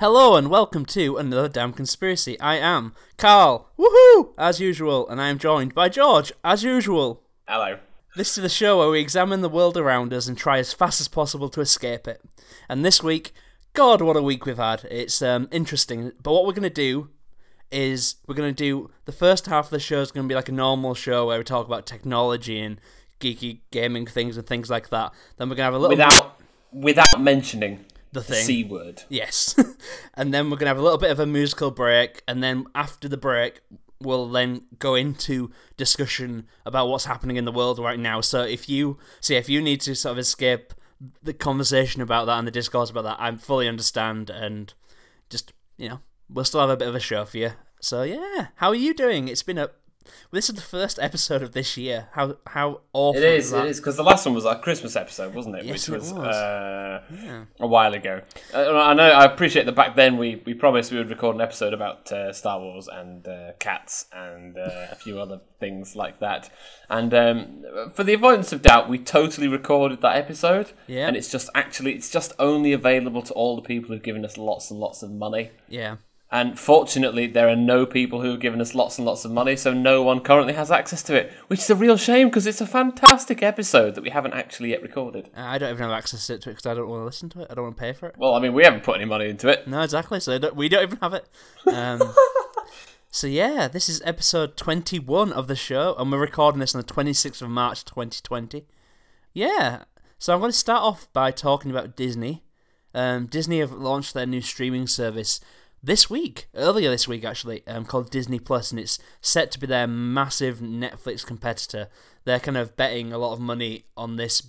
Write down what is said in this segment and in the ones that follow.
Hello and welcome to another damn conspiracy. I am Carl, woohoo, as usual, and I am joined by George, as usual. Hello. This is the show where we examine the world around us and try as fast as possible to escape it. And this week, God, what a week we've had! It's um, interesting, but what we're going to do is we're going to do the first half of the show is going to be like a normal show where we talk about technology and geeky gaming things and things like that. Then we're going to have a little Without without mentioning the thing. c word. Yes. and then we're going to have a little bit of a musical break. And then after the break, we'll then go into discussion about what's happening in the world right now. So if you see, if you need to sort of escape the conversation about that and the discourse about that, I fully understand. And just, you know, we'll still have a bit of a show for you. So yeah, how are you doing? It's been a. This is the first episode of this year. How how awful It is. that? It is because the last one was our Christmas episode, wasn't it? Yes, Which it was, was. Uh, Yeah. a while ago. Uh, I know. I appreciate that back then we, we promised we would record an episode about uh, Star Wars and uh, cats and uh, a few other things like that. And um, for the avoidance of doubt, we totally recorded that episode. Yeah. And it's just actually it's just only available to all the people who've given us lots and lots of money. Yeah. And fortunately, there are no people who have given us lots and lots of money, so no one currently has access to it, which is a real shame because it's a fantastic episode that we haven't actually yet recorded. I don't even have access to it because I don't want to listen to it. I don't want to pay for it. Well, I mean, we haven't put any money into it. No, exactly. So don't, we don't even have it. Um, so yeah, this is episode twenty-one of the show, and we're recording this on the twenty-sixth of March, twenty twenty. Yeah. So I'm going to start off by talking about Disney. Um, Disney have launched their new streaming service this week, earlier this week actually, um, called Disney Plus, and it's set to be their massive Netflix competitor. They're kind of betting a lot of money on this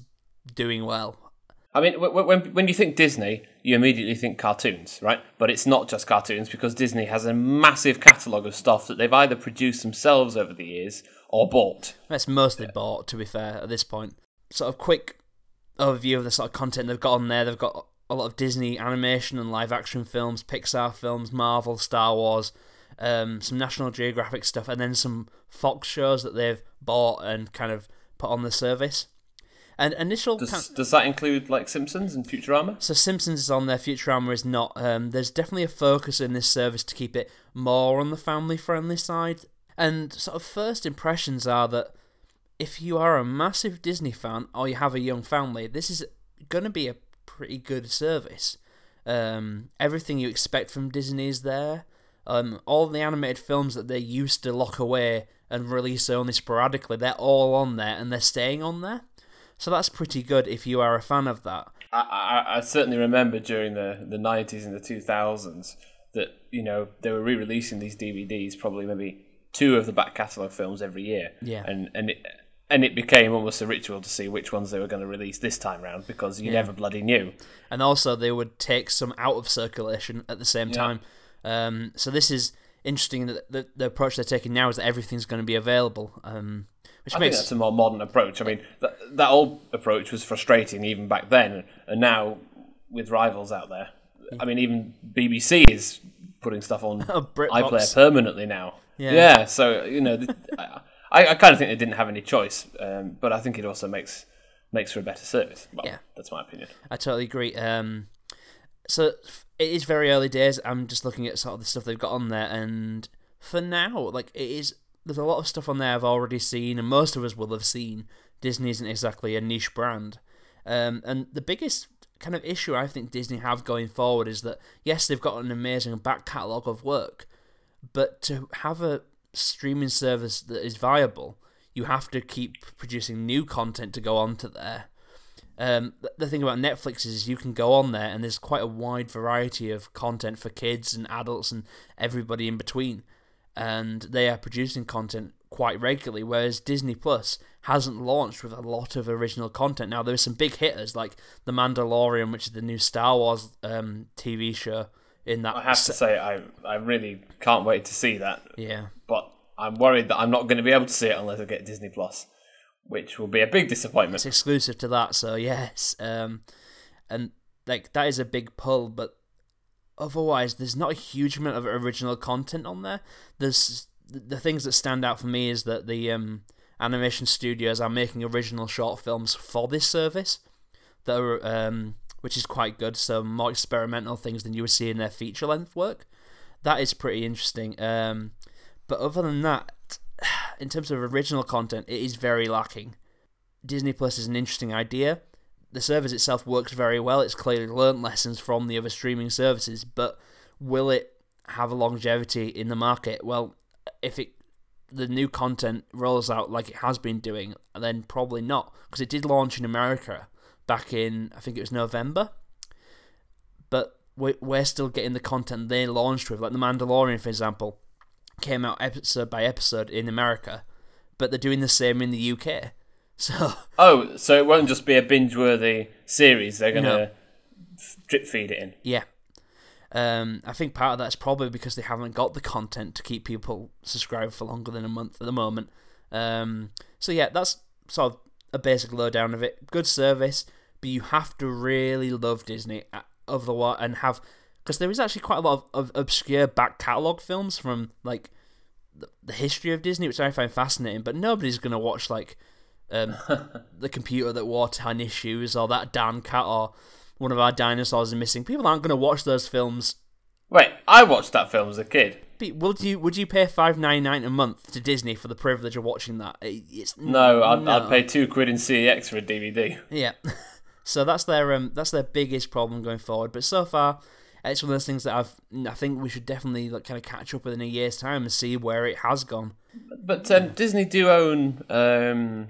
doing well. I mean, when when you think Disney, you immediately think cartoons, right? But it's not just cartoons because Disney has a massive catalogue of stuff that they've either produced themselves over the years or bought. That's mostly bought, to be fair, at this point. Sort of quick overview of the sort of content they've got on there. They've got a lot of Disney animation and live action films, Pixar films, Marvel, Star Wars, um, some National Geographic stuff, and then some Fox shows that they've bought and kind of put on the service. And initial Does, kind- does that include like Simpsons and Futurama? so Simpsons is on there, Futurama is not. Um, there's definitely a focus in this service to keep it more on the family friendly side. And sort of first impressions are that if you are a massive Disney fan or you have a young family, this is going to be a pretty good service. Um, everything you expect from Disney is there. Um, all the animated films that they used to lock away and release only sporadically, they're all on there and they're staying on there. So that's pretty good if you are a fan of that. I, I, I certainly remember during the, the 90s and the 2000s that, you know, they were re releasing these DVDs, probably maybe two of the back catalogue films every year. Yeah. And, and, it, and it became almost a ritual to see which ones they were going to release this time round because you never bloody knew. and also they would take some out of circulation at the same time. Um, so this is interesting that the, the approach they're taking now is that everything's going to be available, um, which I think makes that's a more modern approach. I mean, that, that old approach was frustrating even back then, and now with rivals out there, I mean, even BBC is putting stuff on Oh, iPlayer permanently now. Yeah. Yeah, so you know, I, I kind of think they didn't have any choice, um, but I think it also makes makes for a better service. Well, Yeah. that's my opinion. I totally agree. Um, so it is very early days. I'm just looking at sort of the stuff they've got on there, and for now, like it is, there's a lot of stuff on there I've already seen, and most of us will have seen. Disney isn't exactly a niche brand, um, and the biggest kind of issue I think Disney have going forward is that yes, they've got an amazing back catalogue of work, but to have a streaming service that is viable, you have to keep producing new content to go onto there. Um, the thing about Netflix is you can go on there and there's quite a wide variety of content for kids and adults and everybody in between, and they are producing content quite regularly. Whereas Disney Plus hasn't launched with a lot of original content. Now there are some big hitters like The Mandalorian, which is the new Star Wars um, TV show. In that, I have to say, I I really can't wait to see that, yeah, but I'm worried that I'm not going to be able to see it unless I get Disney Plus, which will be a big disappointment. it's exclusive to that. So yes, um, and like that is a big pull, but otherwise there's not a huge amount of original content on there. There's the the things that stand out for me is that the um, animation studios are making original short films for this service that are um, which is quite good. Some more experimental things than you would see in their feature length work. That is pretty interesting. Um, but other than that, in terms of original content, it is very lacking. Disney Plus is an interesting idea. The service itself works very well. It's clearly learned lessons from the other streaming services, but will it have a longevity in the market? Well, if it the new content rolls out like it has been doing, then probably not, because it did launch in America back in I think it was November, but we're still getting the content they launched with, like the Mandalorian, for example, came out episode by episode in America, but they're doing the same in the UK. So oh, so it won't just be a binge-worthy series. They're gonna no. drip feed it in. Yeah, um, I think part of that's probably because they haven't got the content to keep people subscribed for longer than a month at the moment. Um, so yeah, that's sort of a basic lowdown of it. Good service, but you have to really love Disney of the what and have because there is actually quite a lot of, of obscure back catalogue films from like the, the, history of Disney, which I find fascinating. But nobody's gonna watch like um, the computer that wore tennis shoes or that Darn cat or one of our dinosaurs is missing. People aren't going to watch those films. Wait, I watched that film as a kid. Would you would you pay five ninety nine a month to Disney for the privilege of watching that? It's, no, I'd, no. I'd pay two quid in CEX for a DVD. Yeah, so that's their um that's their biggest problem going forward. But so far, it's one of those things that I've I think we should definitely like kind of catch up with in a year's time and see where it has gone. But um, Disney do own um,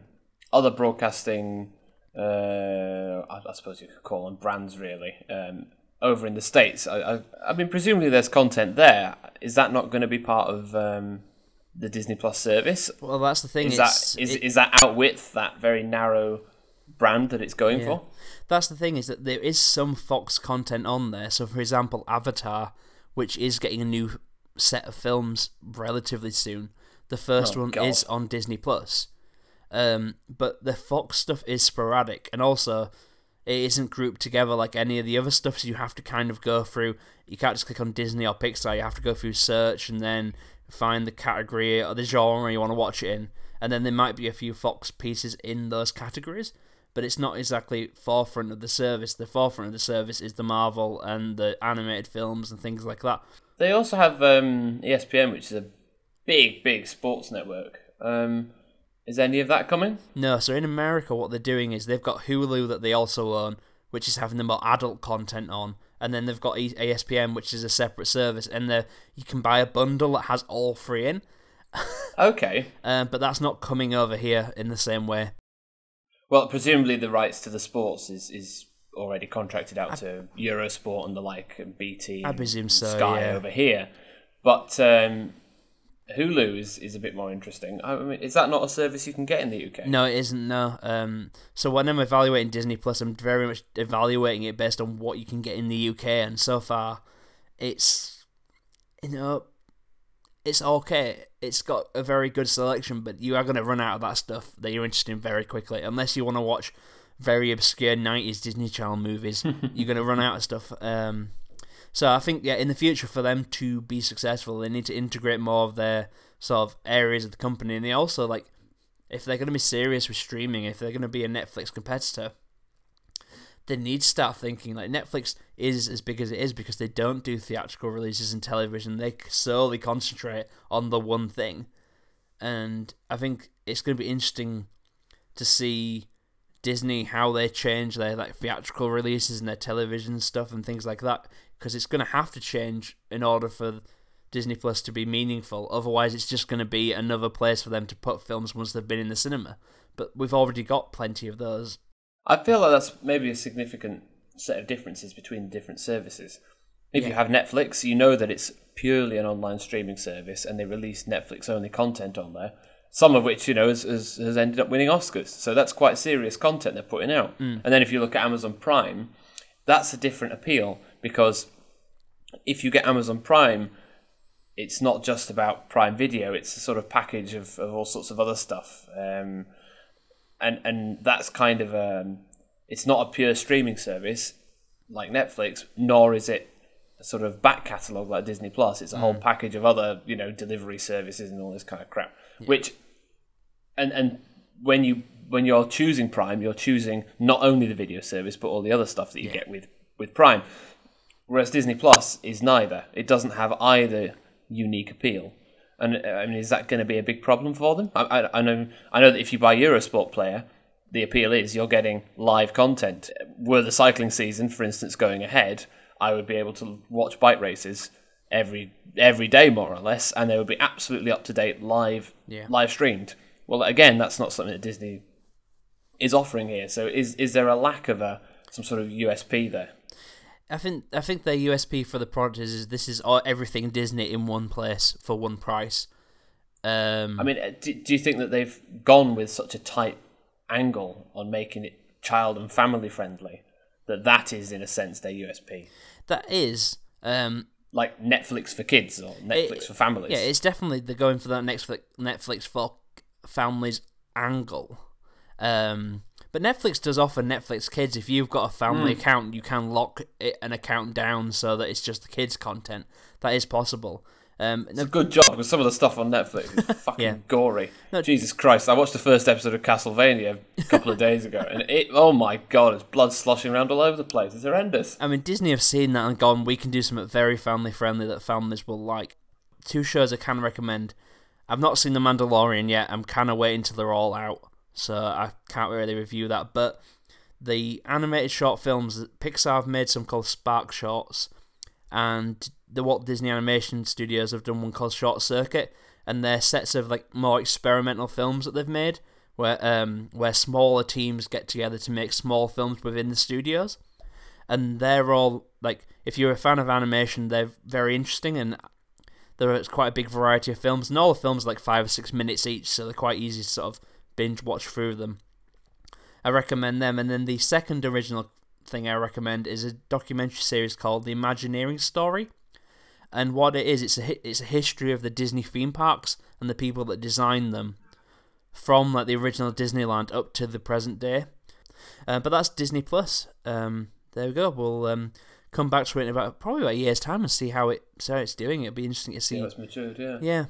other broadcasting uh, I, I, suppose you could call them brands really, um, over in the States. I, I, I, mean, presumably there's content there. Is that not going to be part of um, the Disney Plus service? Well, that's the thing. Is that, is, it, is that outwith that very narrow brand that it's going yeah. for? That's the thing, is that there is some Fox content on there. So, for example, Avatar, which is getting a new set of films relatively soon. The first oh, one God. is on Disney Plus. Um, but the Fox stuff is sporadic, and also it isn't grouped together like any of the other stuff. So you have to kind of go through. You can't just click on Disney or Pixar. You have to go through search and then find the category or the genre you want to watch it in. And then there might be a few Fox pieces in those categories, but it's not exactly forefront of the service. The forefront of the service is the Marvel and the animated films and things like that. They also have um, ESPN, which is a big, big sports network. Um, is any of that coming? No. So in America, what they're doing is they've got Hulu that they also own, which is having the more adult content on, and then they've got ESPN, which is a separate service, and you can buy a bundle that has all three in. okay. Um, but that's not coming over here in the same way. Well, presumably the rights to the sports is is already contracted out I, to Eurosport and the like, and BT. I presume so. Sky yeah. over here, but um, Hulu is, is a bit more interesting. I mean, is that not a service you can get in the UK? No, it isn't. No. Um, so when I'm evaluating Disney Plus, I'm very much evaluating it based on what you can get in the UK, and so far, it's you know, it's okay. It's got a very good selection, but you are going to run out of that stuff that you're interested in very quickly, unless you want to watch very obscure '90s Disney Channel movies. you're going to run out of stuff. Um, so I think yeah, in the future for them to be successful, they need to integrate more of their sort of areas of the company, and they also like if they're going to be serious with streaming, if they're going to be a Netflix competitor, they need to start thinking like Netflix is as big as it is because they don't do theatrical releases in television. They solely concentrate on the one thing, and I think it's going to be interesting to see Disney how they change their like theatrical releases and their television stuff and things like that because it's going to have to change in order for Disney Plus to be meaningful. Otherwise, it's just going to be another place for them to put films once they've been in the cinema. But we've already got plenty of those. I feel like that's maybe a significant set of differences between the different services. If yeah. you have Netflix, you know that it's purely an online streaming service, and they release Netflix only content on there. Some of which, you know, has, has, has ended up winning Oscars. So that's quite serious content they're putting out. Mm. And then if you look at Amazon Prime, that's a different appeal because if you get Amazon Prime, it's not just about Prime Video; it's a sort of package of, of all sorts of other stuff, um, and and that's kind of a, um, it's not a pure streaming service like Netflix, nor is it a sort of back catalogue like Disney Plus. It's a mm. whole package of other you know delivery services and all this kind of crap, yeah. which and and when you when you're choosing Prime, you're choosing not only the video service but all the other stuff that you get with with Prime. Whereas Disney Plus is neither. It doesn't have either unique appeal. And uh, I mean, is that going to be a big problem for them? I, I, I know. I know that if you buy Eurosport Player, the appeal is you're getting live content. Were the cycling season, for instance, going ahead, I would be able to watch bike races every every day more or less, and they would be absolutely up to date, live Yeah. live streamed. Well, again, that's not something that Disney is offering here. So, is is there a lack of a some sort of USP there? I think I think their USP for the product is, is this is all, everything Disney in one place for one price. Um, I mean, uh, do, do you think that they've gone with such a tight angle on making it child and family friendly that that is, in a sense, their USP? that is, um, Like Netflix for kids or Netflix It- for families? yeah, it's definitely they're going for that Netflix Netflix for families angle. Um, but Netflix does offer Netflix Kids. If you've got a family Hmm. account, you can lock it, an account down so that it's just the kids' content. That is possible. Um, It's a good job because some of the stuff on Netflix is fucking Yeah. gory. Jesus Christ! I watched the first episode of Castlevania a couple of days ago, and it oh my god, it's blood sloshing around all over the place. It's horrendous. I mean, Disney have seen that and gone, we can do something very family friendly that families will like. Two shows I can recommend. I've not seen The Mandalorian yet. I'm kind of waiting till they're all out, so I can't really review that. But the animated short films, Pixar have made some called Spark Shorts, and the Walt Disney Animation Studios have done one called Short Circuit, and they're sets of like more experimental films that they've made, where um where smaller teams get together to make small films within the studios and they're all like if you're a fan of animation they're very interesting and there is quite a big variety of films and all the films are like five or six minutes each so they're quite easy to sort of binge watch through them i recommend them and then the second original thing i recommend is a documentary series called the imagineering story and what it is it's a it's a history of the disney theme parks and the people that designed them from like the original disneyland up to the present day uh, but that's Disney Plus. Um, there we go. We'll um, come back to it in about probably about a year's time and see how it see how it's doing. It'll be interesting to see. Yeah, it's matured. Yeah. Yeah,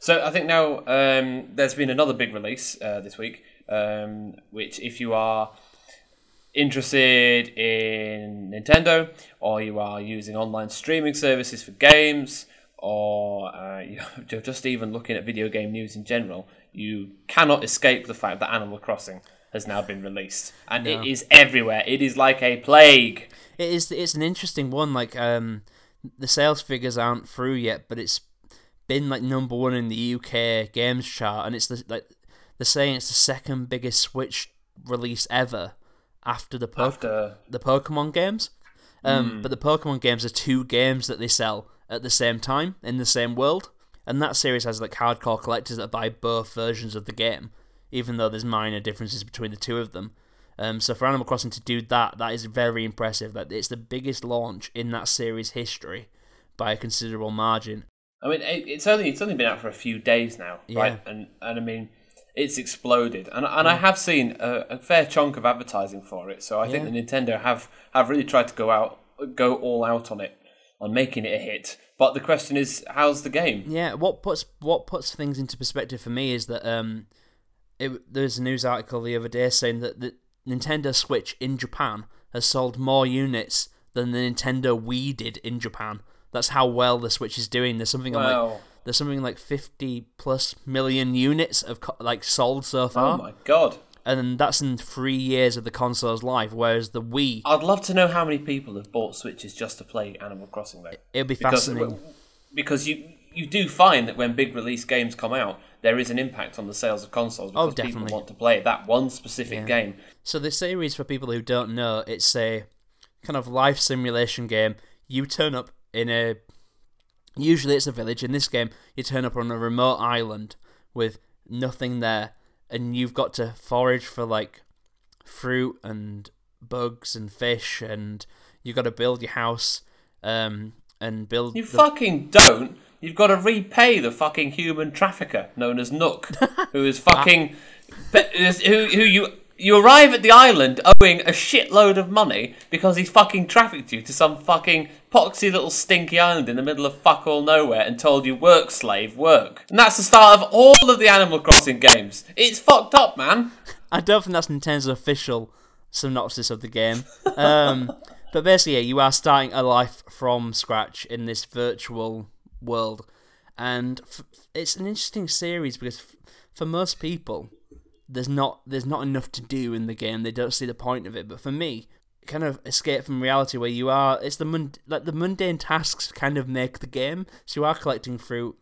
So I think now um, there's been another big release uh, this week, um, which if you are interested in Nintendo or you are using online streaming services for games or uh, you're just even looking at video game news in general, you cannot escape the fact that Animal Crossing has now been released and it is everywhere. It is like a plague. it is. It's an interesting one. Like um, the sales figures aren't through yet, but it's been like number one in the UK games chart, and it's the like they're saying it's the second biggest Switch release ever after the po- After the Pokemon games. Um, But the Pokemon games are two games that they sell at the same time in the same world, and that series has like hardcore collectors that buy both versions of the game, even though there's minor differences between the two of them. Um, so for Animal Crossing to do that, that is very impressive. That it's the biggest launch in that series history by a considerable margin. I mean, it, it's only it's only been out for a few days now, right? And and I mean, it's exploded, and and I have seen a, a fair chunk of advertising for it. So I think Yeah. the Nintendo have have really tried to go out, go all out on it, on making it a hit. But the question is, how's the game? Yeah, what puts what puts things into perspective for me is that um, it, there's a news article the other day saying that the Nintendo Switch in Japan has sold more units than the Nintendo Wii did in Japan. That's how well the Switch is doing. There's something on like there's something like 50 plus million units of co- like sold so oh far. Oh my god! and that's in three years of the console's life. Whereas the Wii, I'd love to know how many people have bought Switches just to play Animal Crossing though. it'll be because fascinating. because you you do find that when big release games come out, there is an impact on the sales of consoles oh, because Oh, definitely. people want to play that one specific Yeah. game. So the series, for people who don't know, it's a kind of life simulation game. You turn up in a usually it's a village. In this game, you turn up on a remote island with nothing there, and you've got to forage for like fruit and bugs and fish, and you've got to build your house um, and build. You the- fucking don't. You've got to repay the fucking human trafficker known as Nook, who is fucking who who you you arrive at the island owing a shitload of money because he's fucking trafficked you to some fucking poxy little stinky island in the middle of fuck all nowhere and told you work slave work. And that's the start of all of the Animal Crossing games. It's fucked up, man. I don't think that's Nintendo's official synopsis of the game. Um, but basically, yeah, you are starting a life from scratch in this virtual world, and f- it's an interesting series because f- for most people, there's not there's not enough to do in the game. They don't see the point of it. But for me, kind of escape from reality where you are it's the mund- like the mundane tasks kind of make the game. So you are collecting fruit.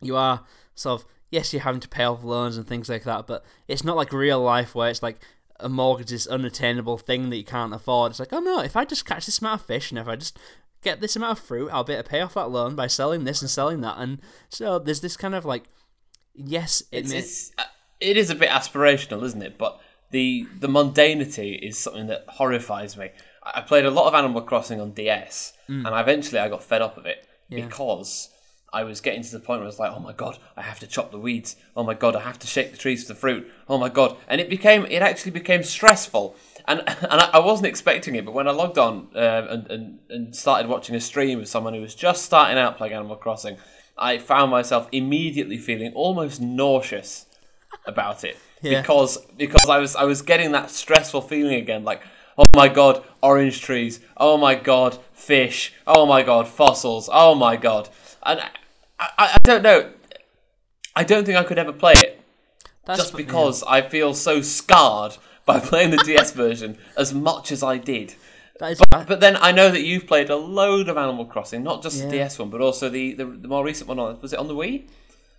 You are sort of yes, you're having to pay off loans and things like that, but it's not like real life where it's like a mortgage is unattainable thing that you can't afford. It's like, oh no, if I just catch this amount of fish and if I just get this amount of fruit, I'll be able to pay off that loan by selling this and selling that. And so there's this kind of like, yes, it It's, may- it's uh, it is a bit aspirational, isn't it? But the the mundanity is something that horrifies me. I played a lot of Animal Crossing on DS, and eventually I got fed up of it Yeah. because I was getting to the point where I was like, "Oh my god, I have to chop the weeds. Oh my god, I have to shake the trees for the fruit. Oh my god!" And it became it actually became stressful. And and I I wasn't expecting it, but when I logged on uh, and, and and started watching a stream of someone who was just starting out playing Animal Crossing, I found myself immediately feeling almost nauseous about it Yeah. because because I was I was getting that stressful feeling again, like oh my god, orange trees, oh my god, fish, oh my god, fossils, oh my god, and I, I, I don't know, I don't think I could ever play it that's just because I feel so scarred by playing the DS version as much as I did. yeah, that is But then I know that you've played a load of Animal Crossing, not just Yeah. the DS one, but also the, the, the more recent one. On, was it on the Wii?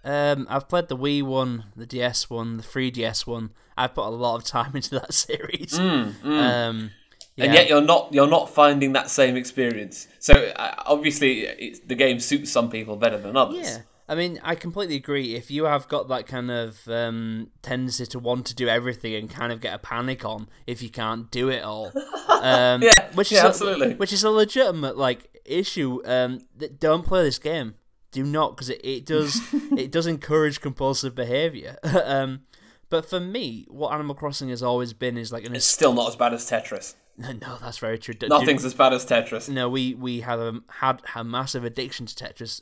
Um, I've played the Wii one, the DS one, the 3DS one. I've put a lot of time into that series. Um, yeah. Mm, and yet you're not you're not finding that same experience. So uh, obviously, the game suits some people better than others. yeah. I mean, I completely agree. If you have got that kind of um, tendency to want to do everything and kind of get a panic on if you can't do it all, um, Yeah, which yeah, is a, absolutely. which is a legitimate like issue. Um, that don't play this game. Do not because it, it does it does encourage compulsive behavior. um, but for me, what Animal Crossing has always been is like an It's still not as bad as Tetris. no, that's very true. Do- Nothing's as bad as Tetris. no, we we have a, had a massive addiction to Tetris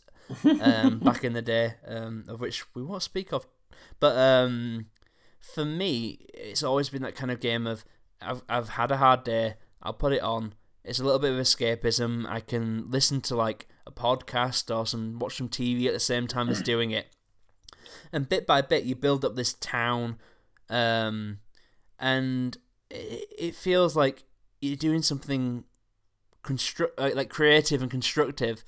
um, back in the day, um, of which we won't speak of. But um, for me, it's always been that kind of game of I've I've had a hard day. I'll put it on. It's a little bit of escapism. I can listen to like a podcast or some watch some TV at the same time as doing it. And bit by bit, you build up this town, um, and it, it feels like you're doing something construct like, creative and constructive,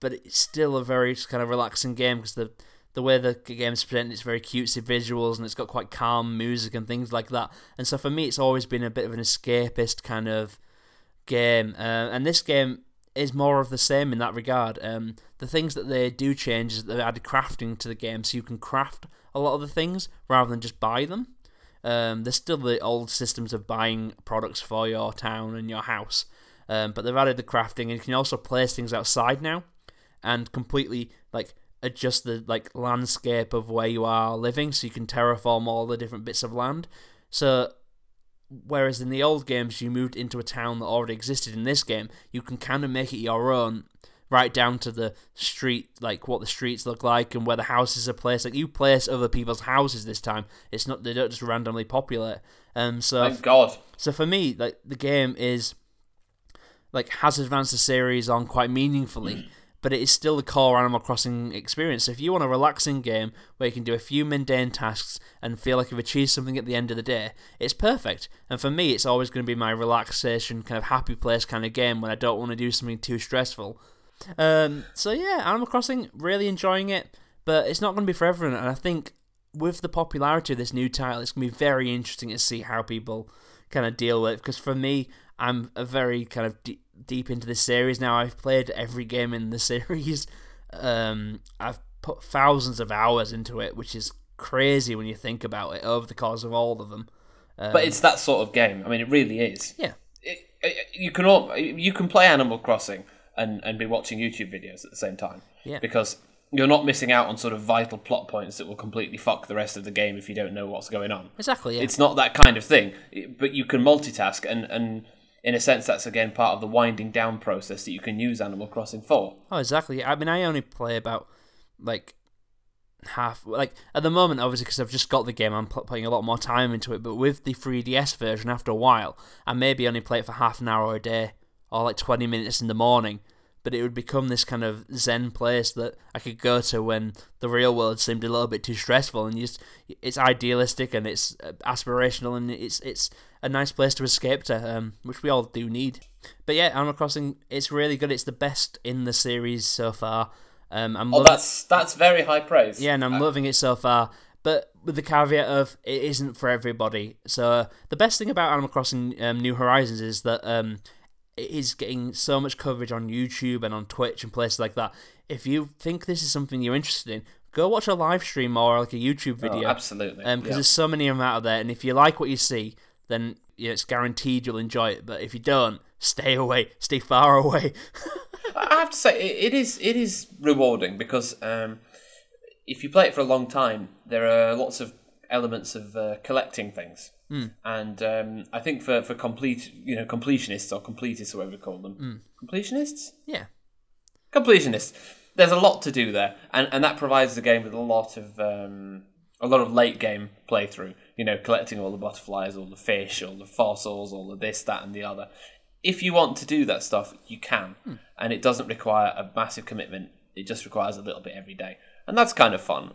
but it's still a very kind of relaxing game because the the way the game's presented, it's very cutesy visuals and it's got quite calm music and things like that. And so for me, it's always been a bit of an escapist kind of game. Uh, and this game is more of the same in that regard. Um, the things that they do change is they've added crafting to the game, so you can craft a lot of the things rather than just buy them. Um, there's still the old systems of buying products for your town and your house, um, but they've added the crafting, and you can also place things outside now, and completely like adjust the like landscape of where you are living, so you can terraform all the different bits of land. So whereas in the old games you moved into a town that already existed. In this game you can kind of make it your own right down to the street like what the streets look like and where the houses are placed. Like you place other people's houses this time. It's not they don't just randomly populate. Um so Thank God. so for me like the game is like has advanced the series on quite meaningfully but it is still the core Animal Crossing experience. So if you want a relaxing game where you can do a few mundane tasks and feel like you've achieved something at the end of the day, it's perfect. And for me, it's always going to be my relaxation, kind of happy place kind of game when I don't want to do something too stressful. Um, so yeah, Animal Crossing, really enjoying it, but it's not going to be for everyone. And I think with the popularity of this new title, it's going to be very interesting to see how people kind of deal with it. Because for me, I'm a very kind of de- deep into this series now. I've played every game in the series. Um, I've put thousands of hours into it, which is crazy when you think about it over the course of all of them. Um, But it's that sort of game. I mean, it really is. yeah, It, it, you can all, you can play Animal Crossing and, and be watching YouTube videos at the same time. Yeah. Because you're not missing out on sort of vital plot points that will completely fuck the rest of the game if you don't know what's going on. exactly. Yeah. It's not that kind of thing. But you can multitask, and, and in a sense, that's again part of the winding down process that you can use Animal Crossing for. Oh, exactly. I mean, I only play about like half like at the moment obviously because I've just got the game I'm putting a lot more time into it but with the 3DS version after a while I maybe only play it for half an hour a day or like 20 minutes in the morning but it would become this kind of zen place that I could go to when the real world seemed a little bit too stressful and just it's idealistic and it's uh, aspirational and it's it's a nice place to escape to um, which we all do need but yeah Animal Crossing it's really good it's the best in the series so far um, I'm oh, that's that's very high praise. Yeah, and I'm uh, loving it so far. But with the caveat of it isn't for everybody. So uh, the best thing about Animal Crossing um, New Horizons is that um, it is getting so much coverage on YouTube and on Twitch and places like that. If you think this is something you're interested in, go watch a live stream or like a YouTube oh, video. Oh, absolutely. Because um, yeah. there's so many of them out there, and if you like what you see, then you know, it's guaranteed you'll enjoy it. But if you don't, stay away, stay far away. I have to say, it is it is rewarding because um, if you play it for a long time, there are lots of elements of uh, collecting things. Mm. And um, I think for, for complete, you know, completionists or completists, or whatever we call them, mm. completionists, yeah, completionists. There's a lot to do there, and, and that provides the game with a lot of um, a lot of late game playthrough. You know, collecting all the butterflies, all the fish, all the fossils, all the this, that, and the other if you want to do that stuff, you can, hmm. and it doesn't require a massive commitment. It just requires a little bit every day, and that's kind of fun.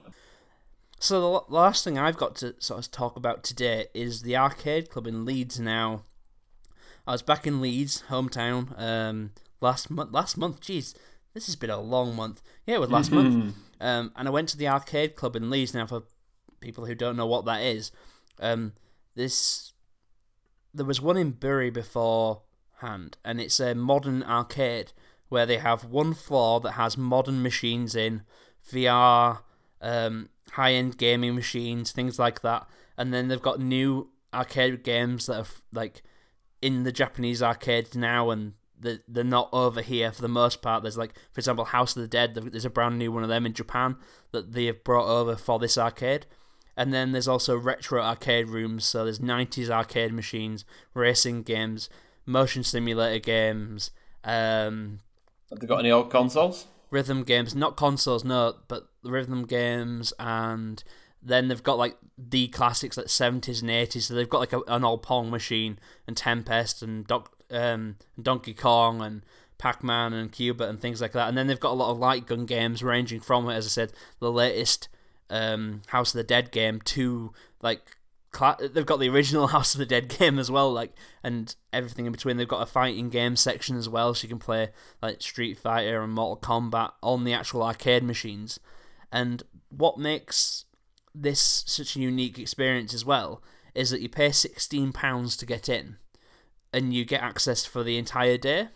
So the last thing I've got to sort of talk about today is the arcade club in Leeds. Now, I was back in Leeds, hometown, um, last month. Last month, jeez, this has been a long month. Yeah, it was last month. Um, and I went to the arcade club in Leeds. Now, for people who don't know what that is, um, this there was one in Bury before hand, and it's a modern arcade where they have one floor that has modern machines in VR, um, high end gaming machines, things like that, and then they've got new arcade games that are like in the Japanese arcades now, and they're, they're not over here for the most part. There's like, for example, House of the Dead. There's a brand new one of them in Japan that they have brought over for this arcade. And then there's also retro arcade rooms, so there's 90s arcade machines, racing games, motion simulator games. Um, Have they got any old consoles? Rhythm games, not consoles, no, but rhythm games, and then they've got like the classics like seventies and eighties. So they've got like a, an old Pong machine and Tempest and Doc, um, Donkey Kong and Pac Man and Cuba and things like that. And then they've got a lot of light gun games ranging from, as I said, the latest um, House of the Dead game to like they've got the original House of the Dead game as well, like and everything in between. They've got a fighting game section as well, so you can play like Street Fighter and Mortal Kombat on the actual arcade machines. And what makes this such a unique experience as well is that you pay sixteen pounds to get in, and you get access for the entire day.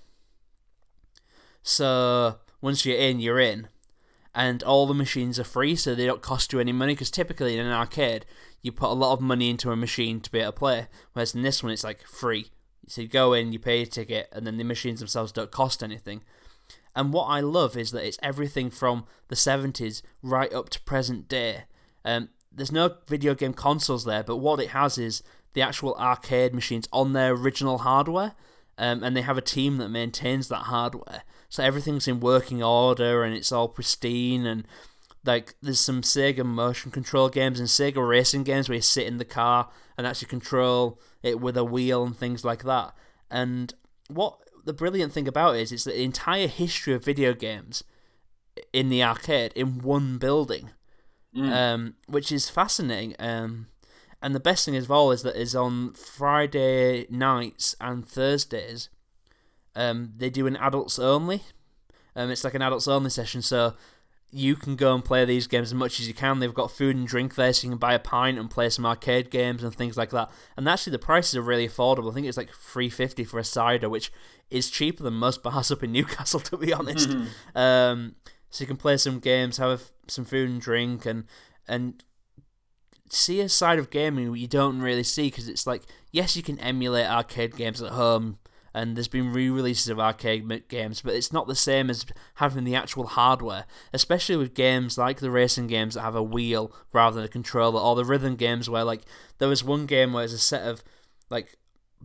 So once you're in, you're in, and all the machines are free, so they don't cost you any money. Because typically in an arcade, you put a lot of money into a machine to be able to play, whereas in this one it's like free. So you go in, you pay a ticket, and then the machines themselves don't cost anything. And what I love is that it's everything from the 70s right up to present day. Um, there's no video game consoles there, but what it has is the actual arcade machines on their original hardware, um, and they have a team that maintains that hardware. So everything's in working order and it's all pristine and like there's some Sega motion control games and Sega racing games where you sit in the car and actually control it with a wheel and things like that. And what the brilliant thing about it is it's the entire history of video games in the arcade in one building, mm. um, which is fascinating. Um, and the best thing as well is that is on Friday nights and Thursdays. Um, they do an adults only. Um, it's like an adults only session, so you can go and play these games as much as you can. They've got food and drink there, so you can buy a pint and play some arcade games and things like that. And actually, the prices are really affordable. I think it's like three fifty for a cider, which is cheaper than most bars up in Newcastle, to be honest. Mm-hmm. Um, so you can play some games, have some food and drink, and and see a side of gaming you don't really see because it's like yes, you can emulate arcade games at home and there's been re-releases of arcade games, but it's not the same as having the actual hardware, especially with games like the racing games that have a wheel rather than a controller, or the rhythm games where like there was one game where there's a set of like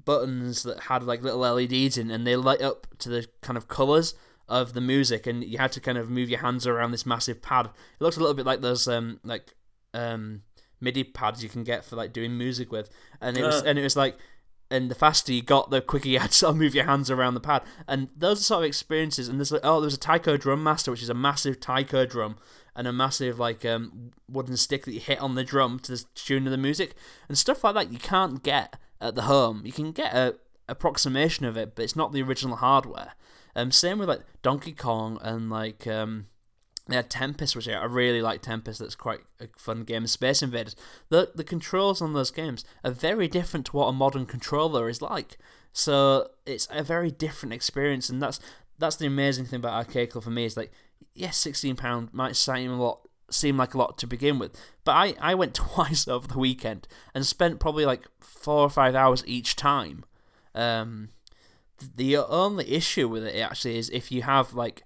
buttons that had like little LEDs in, and they light up to the kind of colors of the music, and you had to kind of move your hands around this massive pad. It looked a little bit like those um like um MIDI pads you can get for like doing music with, and it was Uh. and it was like. And the faster you got, the quicker you had to sort of move your hands around the pad. And those are sort of experiences. And there's like, oh, there's a taiko drum master, which is a massive taiko drum and a massive like um, wooden stick that you hit on the drum to the tune of the music and stuff like that. You can't get at the home. You can get a approximation of it, but it's not the original hardware. Um, same with like Donkey Kong and like um, they had Tempest, which I really like Tempest. That's quite a fun game. Space Invaders. The the controls on those games are very different to what a modern controller is like. So it's a very different experience, and that's that's the amazing thing about Arcade Club for me is like, yes, sixteen pound might seem a lot, seem like a lot to begin with, but I I went twice over the weekend and spent probably like four or five hours each time. Um, the only issue with it actually is if you have like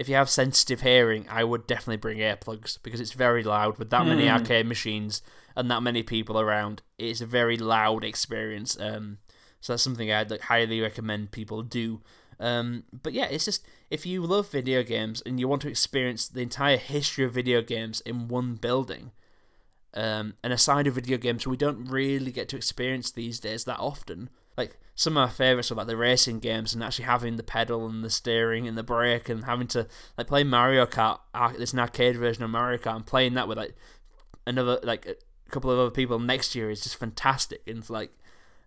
if you have sensitive hearing, I would definitely bring earplugs because it's very loud with that many arcade machines and that many people around. It's a very loud experience. Um, so that's something I'd like, highly recommend people do. Um, but yeah, it's just if you love video games and you want to experience the entire history of video games in one building, um, and a side of video games we don't really get to experience these days that often. Like some of my favourites are like the racing games and actually having the pedal and the steering and the brake and having to like play Mario Kart. ar- There's an arcade version of Mario Kart and playing that with like another like a couple of other people next year is just fantastic. And it's like,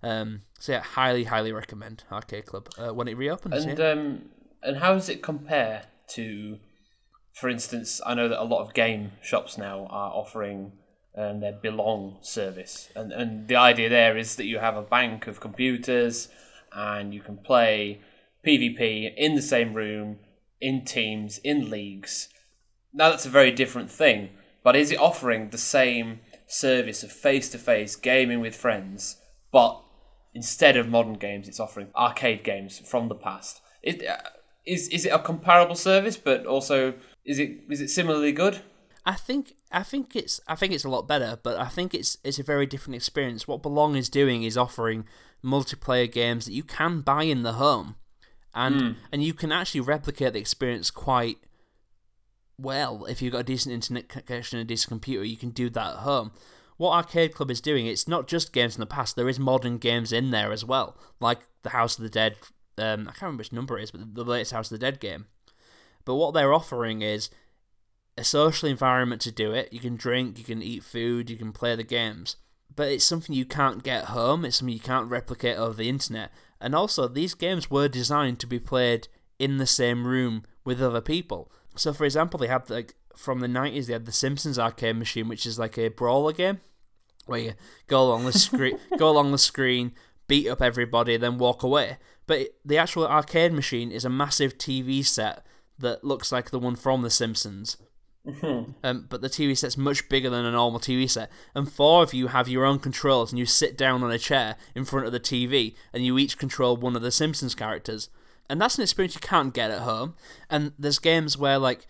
um, so yeah, highly highly recommend Arcade Club uh, when it reopens. And yeah. um, and how does it compare to, for instance, I know that a lot of game shops now are offering um, their Belong service, and and the idea there is that you have a bank of computers, and you can play PvP in the same room, in teams, in leagues. Now that's a very different thing, but is it offering the same service of face-to-face gaming with friends, but instead of modern games, it's offering arcade games from the past. Is is is it a comparable service, but also is it is it similarly good? I think I think it's I think it's a lot better, but I think it's it's a very different experience. What Belong is doing is offering multiplayer games that you can buy in the home, and and you can actually replicate the experience quite well if you've got a decent internet connection and a decent computer. You can do that at home. What Arcade Club is doing, it's not just games in the past. There is modern games in there as well, like the House of the Dead. Um, I can't remember which number it is, but the latest House of the Dead game. But what they're offering is a social environment to do it. You can drink, you can eat food, you can play the games. But it's something you can't get home, it's something you can't replicate over the internet. And also, these games were designed to be played in the same room with other people. So, for example, they had like from the 90s, they had the Simpsons arcade machine, which is like a brawler game where you go along the screen, go along the screen, beat up everybody, then walk away. But the actual arcade machine is a massive TV set that looks like the one from The Simpsons. Um, but the TV set's much bigger than a normal TV set, and four of you have your own controls, and you sit down on a chair in front of the TV, and you each control one of the Simpsons characters, and that's an experience you can't get at home. And there's games where like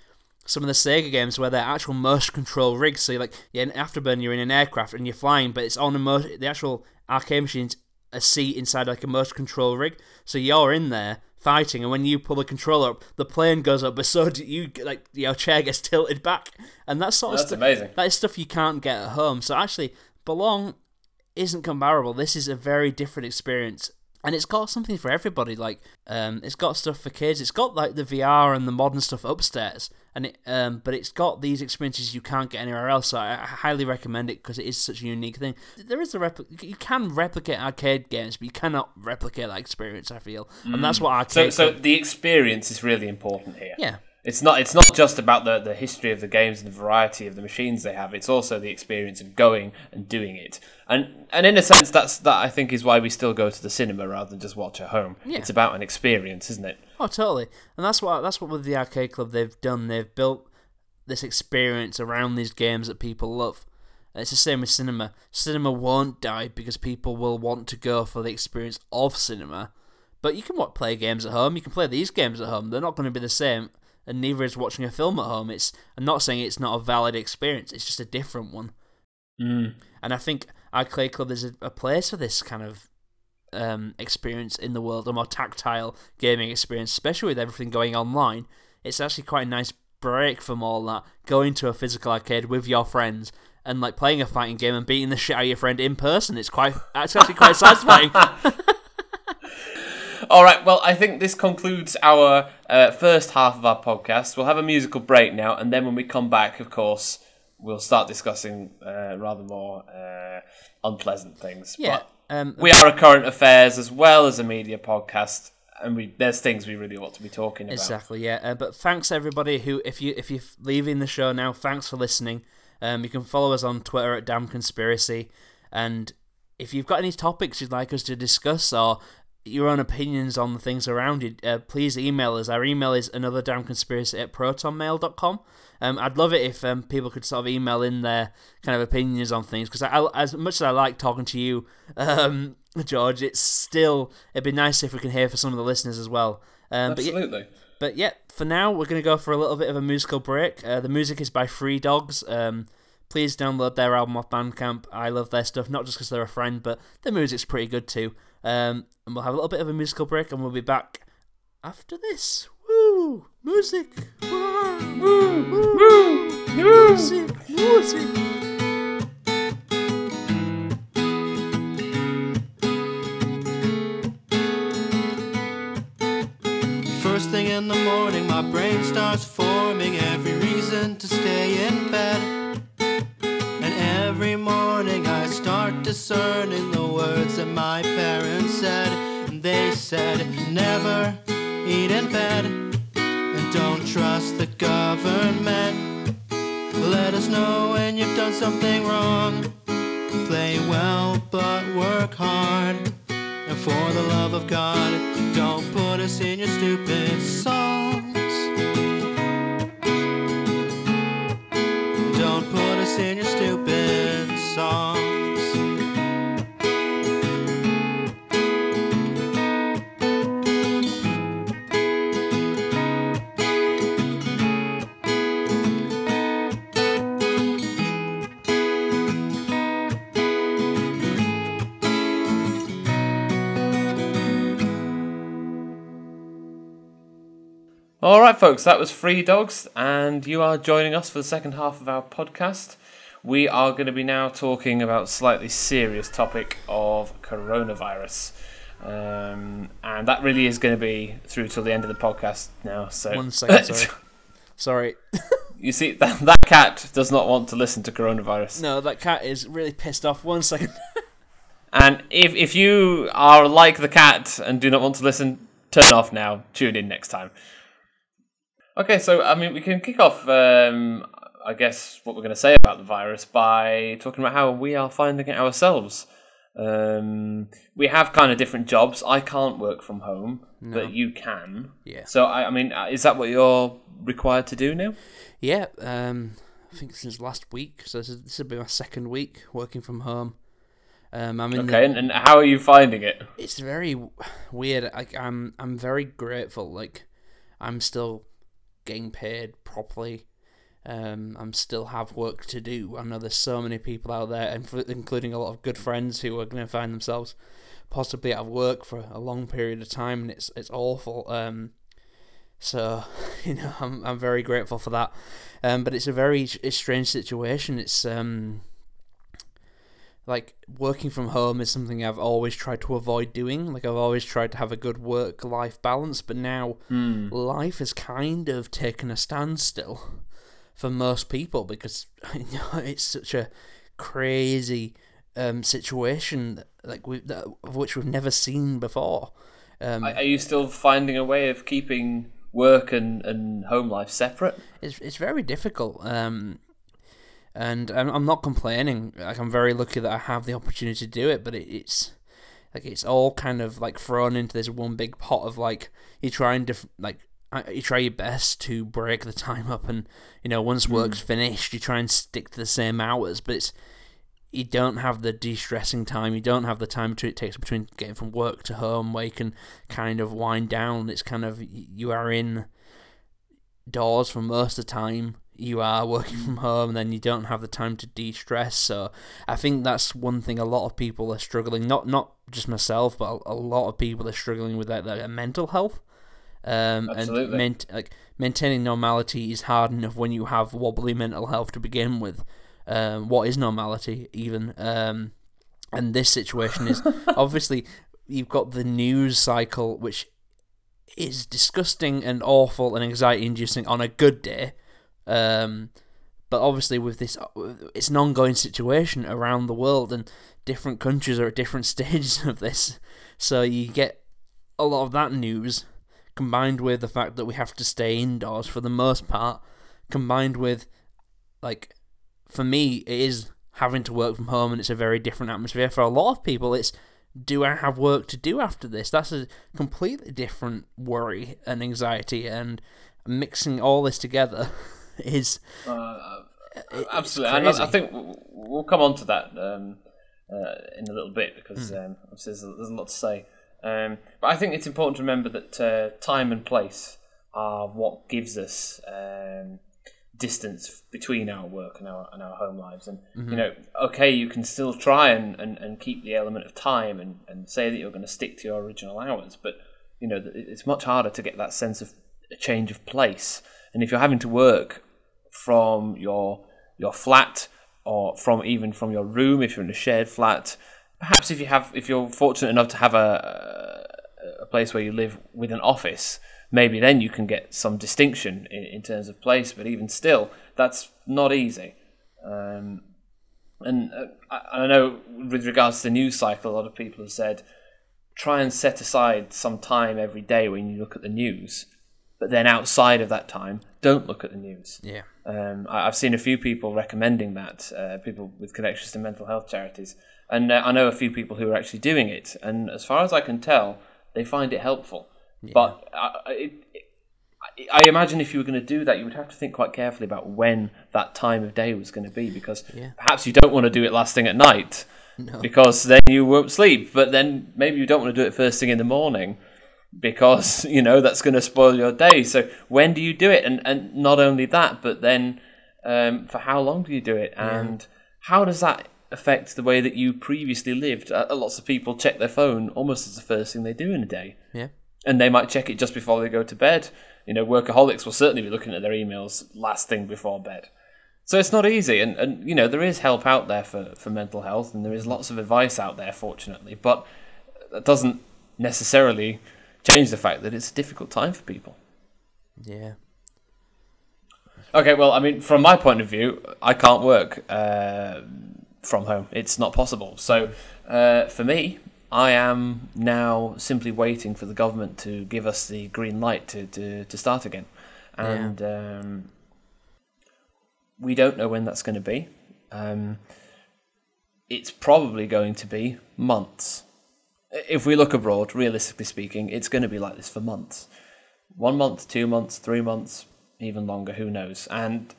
some of the Sega games where they're actual motion control rigs, so like yeah, in After Burner you're in an aircraft and you're flying, but it's on a mo- the actual arcade machine's a seat inside like a motion control rig, so you're in there fighting, and when you pull the controller up, the plane goes up, but so do you like your chair gets tilted back, and that sort of That's stuff. amazing. That is stuff you can't get at home. So actually, Belong isn't comparable. This is a very different experience. And it's got something for everybody. Like, um, it's got stuff for kids. It's got like the VR and the modern stuff upstairs, and it, um, but it's got these experiences you can't get anywhere else. So I, I highly recommend it because it is such a unique thing. There is a repli- you can replicate arcade games, but you cannot replicate that experience. I feel, and that's what I. So so the experience is really important here. yeah, It's not it's not just about the, the history of the games and the variety of the machines they have. It's also the experience of going and doing it. And and in a sense that's that I think is why we still go to the cinema rather than just watch at home. Yeah. It's about an experience, isn't it? Oh, totally. And that's what that's what with the arcade club they've done. They've built this experience around these games that people love. And it's the same with cinema. Cinema won't die because people will want to go for the experience of cinema. But you can what play games at home. You can play these games at home. They're not going to be the same, and neither is watching a film at home. It's I'm not saying it's not a valid experience. It's just a different one. Mm. And I think Arcade Club is a, a place for this kind of um, experience in the world, a more tactile gaming experience, especially with everything going online. It's actually quite a nice break from all that. Going to a physical arcade with your friends and like playing a fighting game and beating the shit out of your friend in person. It's quite, it's actually quite satisfying. All right, well, I think this concludes our uh, first half of our podcast. We'll have a musical break now, and then when we come back, of course, we'll start discussing uh, rather more uh, unpleasant things. Yeah, But um, we are a current affairs as well as a media podcast, and we there's things we really want to be talking about. Exactly, yeah. Uh, but thanks everybody who, if you if you're leaving the show now, thanks for listening. Um, you can follow us on Twitter at Damn Conspiracy, and if you've got any topics you'd like us to discuss or your own opinions on the things around you, uh, please email us. Our email is another damn conspiracy at protonmail.com. Um, I'd love it if um, people could sort of email in their kind of opinions on things because I, as much as I like talking to you, um, George, it's still it'd be nice if we can hear from some of the listeners as well. Um, but yeah, Absolutely. but yeah, for now we're gonna go for a little bit of a musical break. Uh, the music is by Free Dogs. Um, please download their album off Bandcamp. I love their stuff, not just because they're a friend, but the music's pretty good too. Um, and we'll have a little bit of a musical break, and we'll be back after this. Woo! Music! Woo! Woo! Woo! Music! Music! First thing in the morning, my brain starts forming every reason to stay in bed. Every morning, I start discerning the words that my parents said. And they said, Never eat in bed, and don't trust the government. Let us know when you've done something wrong. Play well, but work hard. And for the love of God, don't put us in your stupid songs. Folks, that was Free Dogs, and you are joining us for the second half of our podcast. We are going to be now talking about slightly serious topic of coronavirus, um, and that really is going to be through till the end of the podcast now. So One second, sorry. Sorry. you see that that cat does not want to listen to coronavirus. No, that cat is really pissed off. One second. And if if you are like the cat and do not want to listen, turn off now. Tune in next time. Okay, so I mean, we can kick off. Um, I guess what we're going to say about the virus by talking about how we are finding it ourselves. Um, we have kind of different jobs. I can't work from home, but you can. Yeah. So I, I mean, is that what you're required to do now? Yeah, um, I think since last week, so this, is, this will be my second week working from home. Um, I'm in Okay, and, and how are you finding it? it's very weird. Like I'm, I'm very grateful. Like I'm still getting paid properly. Um, I'm still have work to do. I know there's so many people out there, including a lot of good friends who are going to find themselves possibly out of work for a long period of time, and it's it's awful. Um, so you know, I'm I'm very grateful for that. Um, but it's a very strange situation. It's um like working from home is something I've always tried to avoid doing. Like I've always tried to have a good work life balance, but now life has kind of taken a standstill for most people because you know, it's such a crazy um, situation that, like we that, of which we've never seen before. Um, Are are you still finding a way of keeping work and, and home life separate? it's it's very difficult. Um, and I'm I'm not complaining. Like I'm very lucky that I have the opportunity to do it, but it, it's like it's all kind of like thrown into this one big pot of like you try and diff- like you try your best to break the time up, and you know once hmm. work's finished, you try and stick to the same hours, but it's you don't have the de-stressing time. You don't have the time to, it takes between getting from work to home where you can kind of wind down. It's kind of you are in doors for most of the time. You are working from home and then you don't have the time to de-stress. So i think that's one thing a lot of people are struggling not not just myself but a, lot of people are struggling with their, their mental health. Um, and Absolutely. main, like maintaining normality is hard enough when you have wobbly mental health to begin with. Um, what is normality even? Um, and this situation is obviously you've got the news cycle which is disgusting and awful and anxiety inducing on a good day um, but obviously, with this, it's an ongoing situation around the world, and different countries are at different stages of this. So you get a lot of that news combined with the fact that we have to stay indoors for the most part, combined with, like, for me, it is having to work from home, and it's a very different atmosphere. For a lot of people, it's do I have work to do after this? That's a completely different worry and anxiety, and mixing all this together is Uh, absolutely, and I, I think we'll come on to that um, uh, in a little bit because Hmm. um, obviously there's, a- there's a lot to say. Um, but I think it's important to remember that uh, time and place are what gives us um, distance between our work and our and our home lives. And Mm-hmm. you know, okay, you can still try and, and, and keep the element of time and, and say that you're going to stick to your original hours, but you know, it's much harder to get that sense of a change of place. And if you're having to work from your your flat or from even from your room if you're in a shared flat. Perhaps if you have if you're fortunate enough to have a a place where you live with an office, maybe then you can get some distinction in, in terms of place. But even still, that's not easy. Um, and uh, I, I know with regards to the news cycle, a lot of people have said try and set aside some time every day when you look at the news, but then outside of that time, don't look at the news. yeah, Um, I, I've seen a few people recommending that, uh, people with connections to mental health charities, and uh, I know a few people who are actually doing it. And as far as I can tell, they find it helpful. But I, I- it, it, I imagine if you were going to do that, you would have to think quite carefully about when that time of day was going to be, because Yeah. perhaps you don't want to do it last thing at night, No. because then you won't sleep. But then maybe you don't want to do it first thing in the morning because you know that's going to spoil your day. So when do you do it? And and not only that, but then um, for how long do you do it? And how does that affect the way that you previously lived? Uh, lots of people check their phone almost as the first thing they do in a day, yeah, and they might check it just before they go to bed. You know, workaholics will certainly be looking at their emails last thing before bed. So it's not easy, and, and you know there is help out there for, for mental health, and there is lots of advice out there, fortunately. But that doesn't necessarily change the fact that it's a difficult time for people. yeah. Okay, well, I mean, from my point of view, I can't work uh, from home. It's not possible. So, uh, for me, I am now simply waiting for the government to give us the green light to, to, to start again. And um, we don't know when that's going to be. Um, it's probably going to be months. If we look abroad, realistically speaking, it's going to be like this for months one month, two months, three months, even longer, who knows? And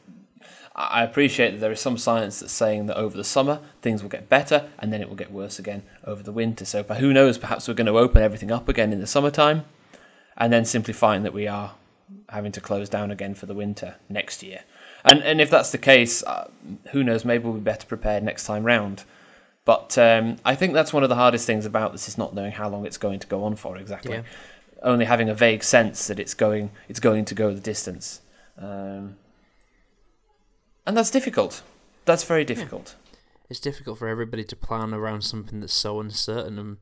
I appreciate that there is some science that's saying that over the summer things will get better and then it will get worse again over the winter. So, who knows? Perhaps we're going to open everything up again in the summertime and then simply find that we are having to close down again for the winter next year. And and if that's the case, uh, who knows? Maybe we'll be better prepared next time round. But um, I think that's one of the hardest things about this is not knowing how long it's going to go on for exactly. Yeah. Only having a vague sense that it's going it's going to go the distance, um, and that's difficult. That's very difficult. It's difficult for everybody to plan around something that's so uncertain, and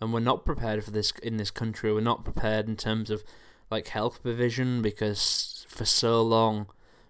and we're not prepared for this in this country. We're not prepared in terms of like health provision because for so long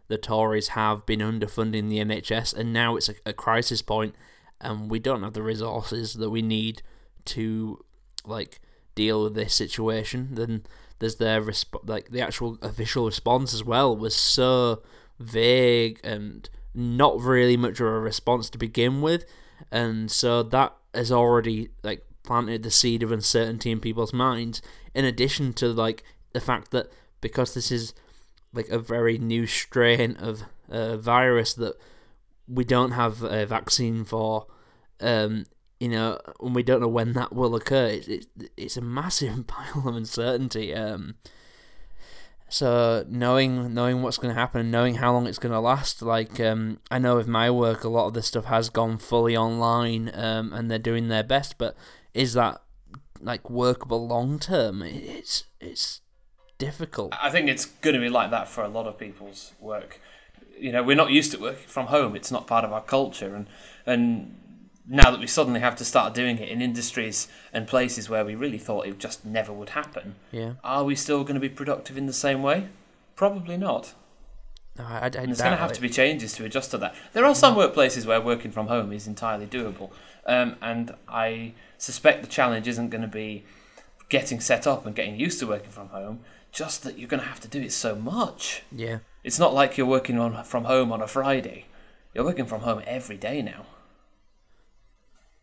the Tories have been underfunding the NHS, and now it's a, a crisis point, and we don't have the resources that we need to like deal with this situation. Then there's their resp- like the actual official response as well was so vague and not really much of a response to begin with, and so that has already like planted the seed of uncertainty in people's minds. In addition to like the fact that because this is like a very new strain of uh, virus that we don't have a vaccine for, um, you know, and we don't know when that will occur. It's it's, it's a massive pile of uncertainty. Um, So knowing knowing what's going to happen, and knowing how long it's going to last, like um, I know with my work, a lot of this stuff has gone fully online, um, and they're doing their best. But is that like workable long term? It's it's difficult. I think it's going to be like that for a lot of people's work. You know, we're not used to working from home; it's not part of our culture, and and now that we suddenly have to start doing it in industries and places where we really thought it just never would happen, Yeah, are we still going to be productive in the same way? Probably not. no, I, I, I there's going to have it. to be changes to adjust to that. There are some workplaces where working from home is entirely doable, um, and I suspect the challenge isn't going to be getting set up and getting used to working from home. Just that you're going to have to do it so much. Yeah, It's not like you're working on from home on a Friday. You're working from home every day now.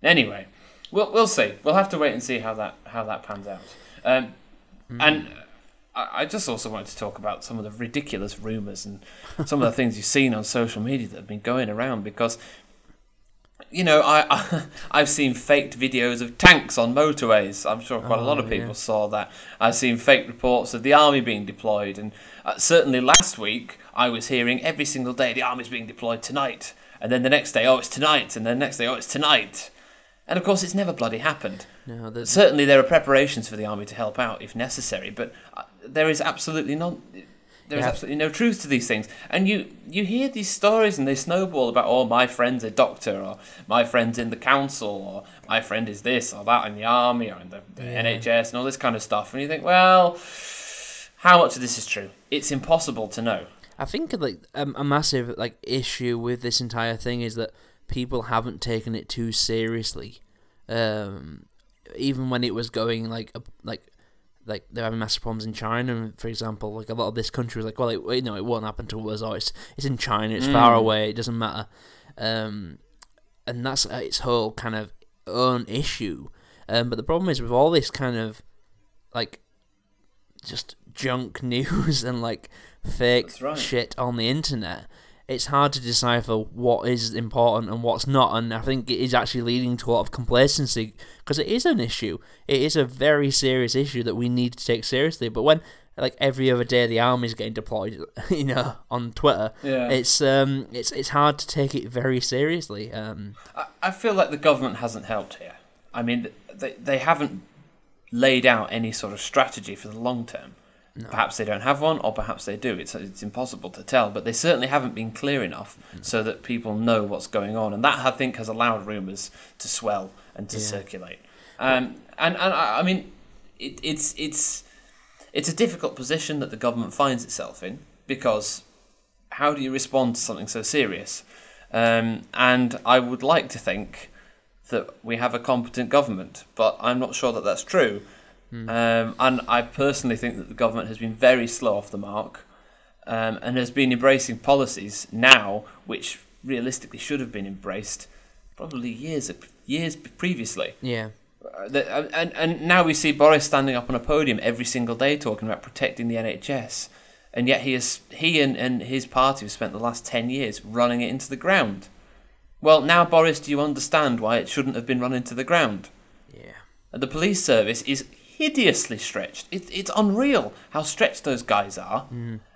Anyway, we'll we'll see. We'll have to wait and see how that how that pans out. Um, And I, I just also wanted to talk about some of the ridiculous rumours and some of the things you've seen on social media that have been going around because. You know, I, I I've seen faked videos of tanks on motorways. I'm sure quite a lot of Oh, people yeah. saw that. I've seen fake reports of the army being deployed, and uh, certainly last week I was hearing every single day the army's being deployed tonight, and then the next day oh it's tonight, and then the next day oh it's tonight, and of course it's never bloody happened. no, there's Certainly there are preparations for the army to help out if necessary, but uh, there is absolutely none. There is Yeah. absolutely no truth to these things, and you you hear these stories and they snowball about oh my friend's a doctor or my friend's in the council or my friend is this or that in the army or in the, the Yeah. NHS and all this kind of stuff, and you think well, how much of this is true? It's impossible to know. I think like um, a massive like issue with this entire thing is that people haven't taken it too seriously. Um, even when it was going like like like they're having massive problems in China, for example. Like a lot of this country was like, well, it, you know, it won't happen to us, or it's it's in China, it's far Mm. away, it doesn't matter. Um, and that's its whole kind of own issue. Um, but the problem is with all this kind of like just junk news and like fake right. shit on the internet, it's hard to decipher what is important and what's not. And I think it is actually leading to a lot of complacency because it is an issue. It is a very serious issue that we need to take seriously. But when like every other day the army's getting deployed, you know, on Twitter, Yeah. it's um it's it's hard to take it very seriously. Um, I, I feel like the government hasn't helped here. I mean, they, they haven't laid out any sort of strategy for the long term. Perhaps they don't have one, or perhaps they do. It's, it's impossible to tell, but they certainly haven't been clear enough so that people know what's going on. And that, I think, has allowed rumours to swell and to Yeah. circulate. Um, and, and I, I mean, it, it's, it's, it's a difficult position that the government finds itself in because how do you respond to something so serious? Um, and I would like to think that we have a competent government, but I'm not sure that that's true. Um, and I personally think that the government has been very slow off the mark um, and has been embracing policies now which realistically should have been embraced probably years years previously. yeah, Uh, uh, and, and now we see Boris standing up on a podium every single day talking about protecting the NHS. And yet he, has, he and, and his party have spent the last 10 years running it into the ground. Well, now, Boris, do you understand why it shouldn't have been run into the ground? yeah. The police service is hideously stretched. It, it's unreal how stretched those guys are.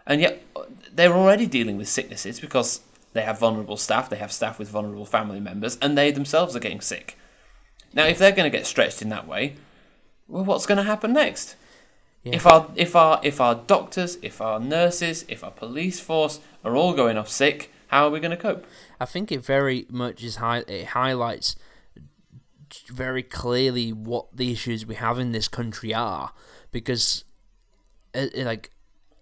And yet uh, they're already dealing with sicknesses because they have vulnerable staff, they have staff with vulnerable family members, and they themselves are getting sick. Now, if they're going to get stretched in that way, well, what's going to happen next? Yeah. If our if our if our doctors, if our nurses, if our police force are all going off sick, how are we going to cope? I think it very much is high. It highlights very clearly what the issues we have in this country are, because it, it, like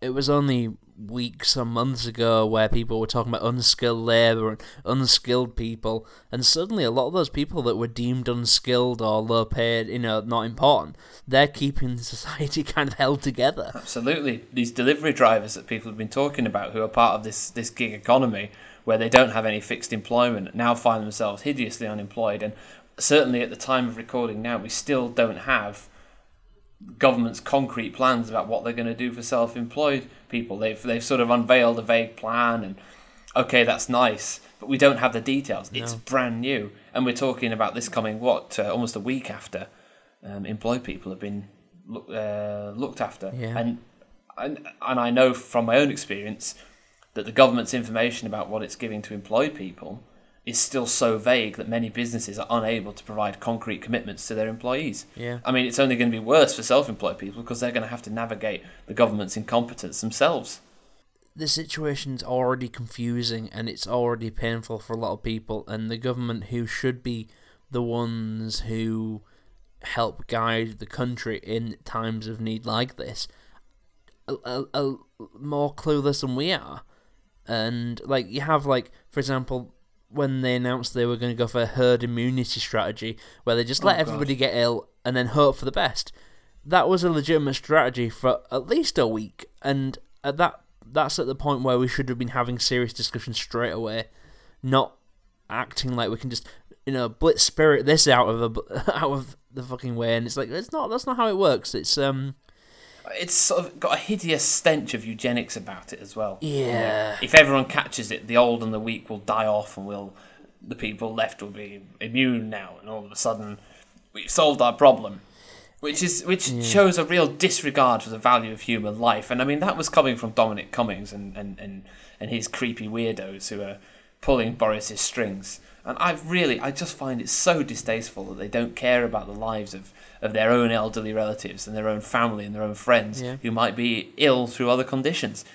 it was only weeks or months ago where people were talking about unskilled labor and unskilled people, and suddenly a lot of those people that were deemed unskilled or low paid, you know, not important, they're keeping society kind of held together. Absolutely. These delivery drivers that people have been talking about who are part of this, this gig economy where they don't have any fixed employment now find themselves hideously unemployed. And certainly at the time of recording now, we still don't have government's concrete plans about what they're going to do for self-employed people. They've, they've sort of unveiled a vague plan and okay, that's nice, but we don't have the details. It's brand new. And we're talking about this coming, what, uh, almost a week after um, employed people have been look, uh, looked after. Yeah. And and, and I know from my own experience that the government's information about what it's giving to employed people is still so vague that many businesses are unable to provide concrete commitments to their employees. Yeah. I mean, it's only going to be worse for self-employed people because they're going to have to navigate the government's incompetence themselves. the situation's already confusing and it's already painful for a lot of people and the government who should be the ones who help guide the country in times of need like this are more clueless than we are and like you have like for example when they announced they were going to go for a herd immunity strategy where they just let Oh, God. everybody get ill and then hope for the best that was a legitimate strategy for at least a week, and at that that's at the point where we should have been having serious discussions straight away, not acting like we can just you know blitz spirit this out of a, out of the fucking way, and it's like it's not that's not how it works. It's um It's sort of got a hideous stench of eugenics about it as well. Yeah. If everyone catches it, the old and the weak will die off, and will the people left will be immune now, and all of a sudden we've solved our problem. Which is which shows a real disregard for the value of human life, and I mean that was coming from Dominic Cummings and, and, and, and his creepy weirdos who are pulling Boris's strings. And I really, I just find it so distasteful that they don't care about the lives of, of their own elderly relatives and their own family and their own friends Yeah. who might be ill through other conditions.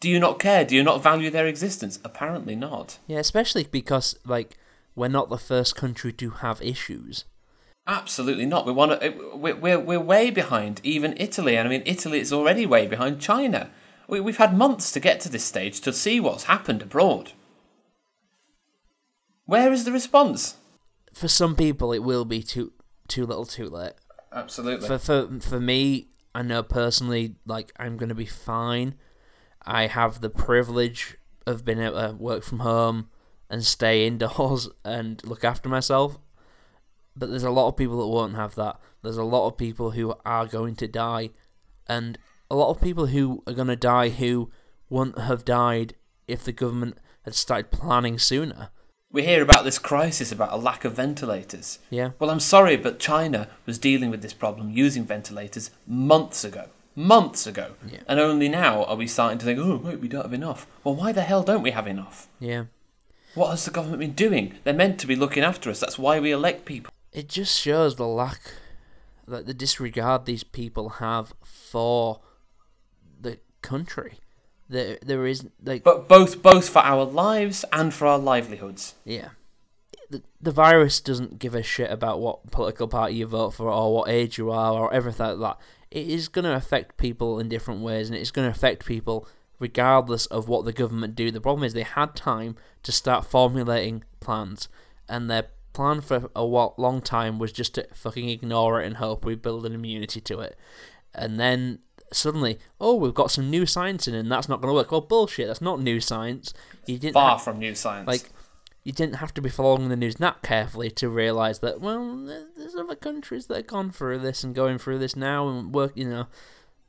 Do you not care? Do you not value their existence? Apparently not. yeah, especially because like we're not the first country to have issues. Absolutely not. We want to. We're, we're, we're way behind even Italy, and I mean Italy is already way behind China. We, we've had months to get to this stage to see what's happened abroad. Where is the response? For some people, it will be too too little, too late. Absolutely. for for for me, I know personally, like I'm gonna be fine. I have the privilege of being able to work from home and stay indoors and look after myself. But there's a lot of people that won't have that. There's a lot of people who are going to die, and a lot of people who are gonna die who wouldn't have died if the government had started planning sooner. We hear about this crisis about a lack of ventilators. Yeah. Well, I'm sorry, but China was dealing with this problem using ventilators months ago. Months ago. Yeah. And only now are we starting to think, oh, wait, we don't have enough. Well, why the hell don't we have enough? Yeah. What has the government been doing? They're meant to be looking after us. That's why we elect people. it just shows the lack like the disregard these people have for the country there there is like But both both for our lives and for our livelihoods. yeah. The, the virus doesn't give a shit about what political party you vote for or what age you are or everything like that. It is going to affect people in different ways and it's going to affect people regardless of what the government do. The problem is they had time to start formulating plans and their plan for a long time was just to fucking ignore it and hope we build an immunity to it. And then suddenly oh we've got some new science in and that's not going to work well bullshit that's not new science you didn't Far have- from new science. like you didn't have to be following the news that carefully to realize that well there's other countries that have gone through this and going through this now and work you know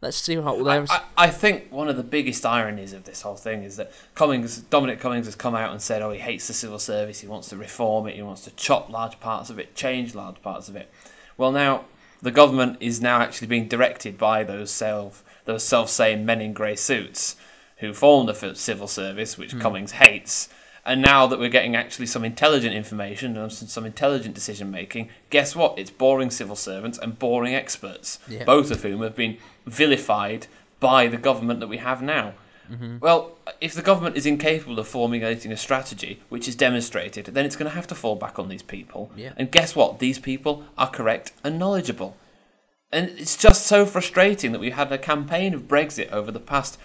let's see how there's I, I think one of the biggest ironies of this whole thing is that Cummings, Dominic Cummings, has come out and said, "Oh, he hates the civil service. He wants to reform it. He wants to chop large parts of it, change large parts of it." Well, now the government is now actually being directed by those self those self same men in grey suits who formed the civil service, which hmm. Cummings hates. And now that we're getting actually some intelligent information and some, some intelligent decision making, guess what? It's boring civil servants and boring experts, Yeah. both of whom have been vilified by the government that we have now. Mm-hmm. Well, if the government is incapable of formulating a strategy, which is demonstrated, then it's going to have to fall back on these people. Yeah. And guess what? These people are correct and knowledgeable. And it's just so frustrating that we've had a campaign of Brexit over the past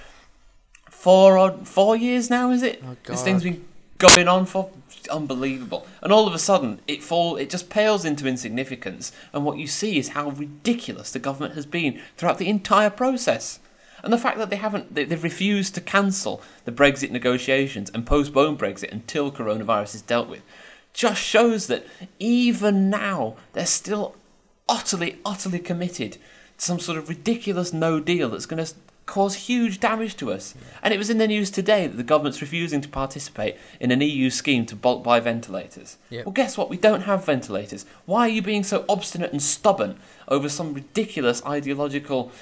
four odd four years now, is it? Oh, This thing's been going on for unbelievable. And all of a sudden it fall it just pales into insignificance and what you see is how ridiculous the government has been throughout the entire process. And the fact that they haven't they, they've refused to cancel the Brexit negotiations and postpone Brexit until coronavirus is dealt with just shows that even now they're still utterly, utterly committed to some sort of ridiculous no deal that's going to cause huge damage to us. And it was in the news today that the government's refusing to participate in an EU scheme to bulk buy ventilators. Yep. Well, guess what? We don't have ventilators. Why are you being so obstinate and stubborn over some ridiculous ideological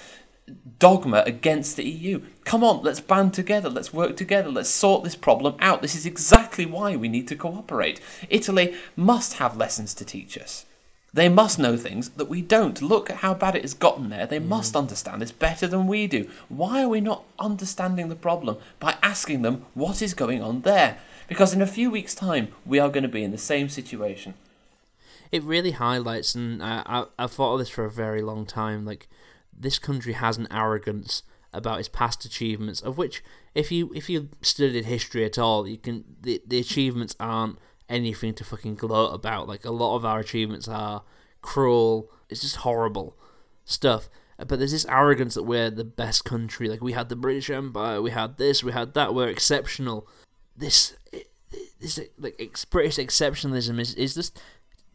dogma against the EU. Come on, let's band together, let's work together, let's sort this problem out. This is exactly why we need to cooperate. Italy must have lessons to teach us. They must know things that we don't. Look at how bad it has gotten there. They must mm. understand this better than we do. Why are we not understanding the problem by asking them what is going on there? Because in a few weeks' time, we are going to be in the same situation. it really highlights, and I, I, I've thought of this for a very long time. Like this country has an arrogance about its past achievements, of which, if you if you studied history at all, you can the the achievements aren't anything to fucking gloat about. Like a lot of our achievements are cruel. It's just horrible stuff. But there's this arrogance that we're the best country. Like we had the British Empire, we had this, we had that. We're exceptional. This this like British exceptionalism is is just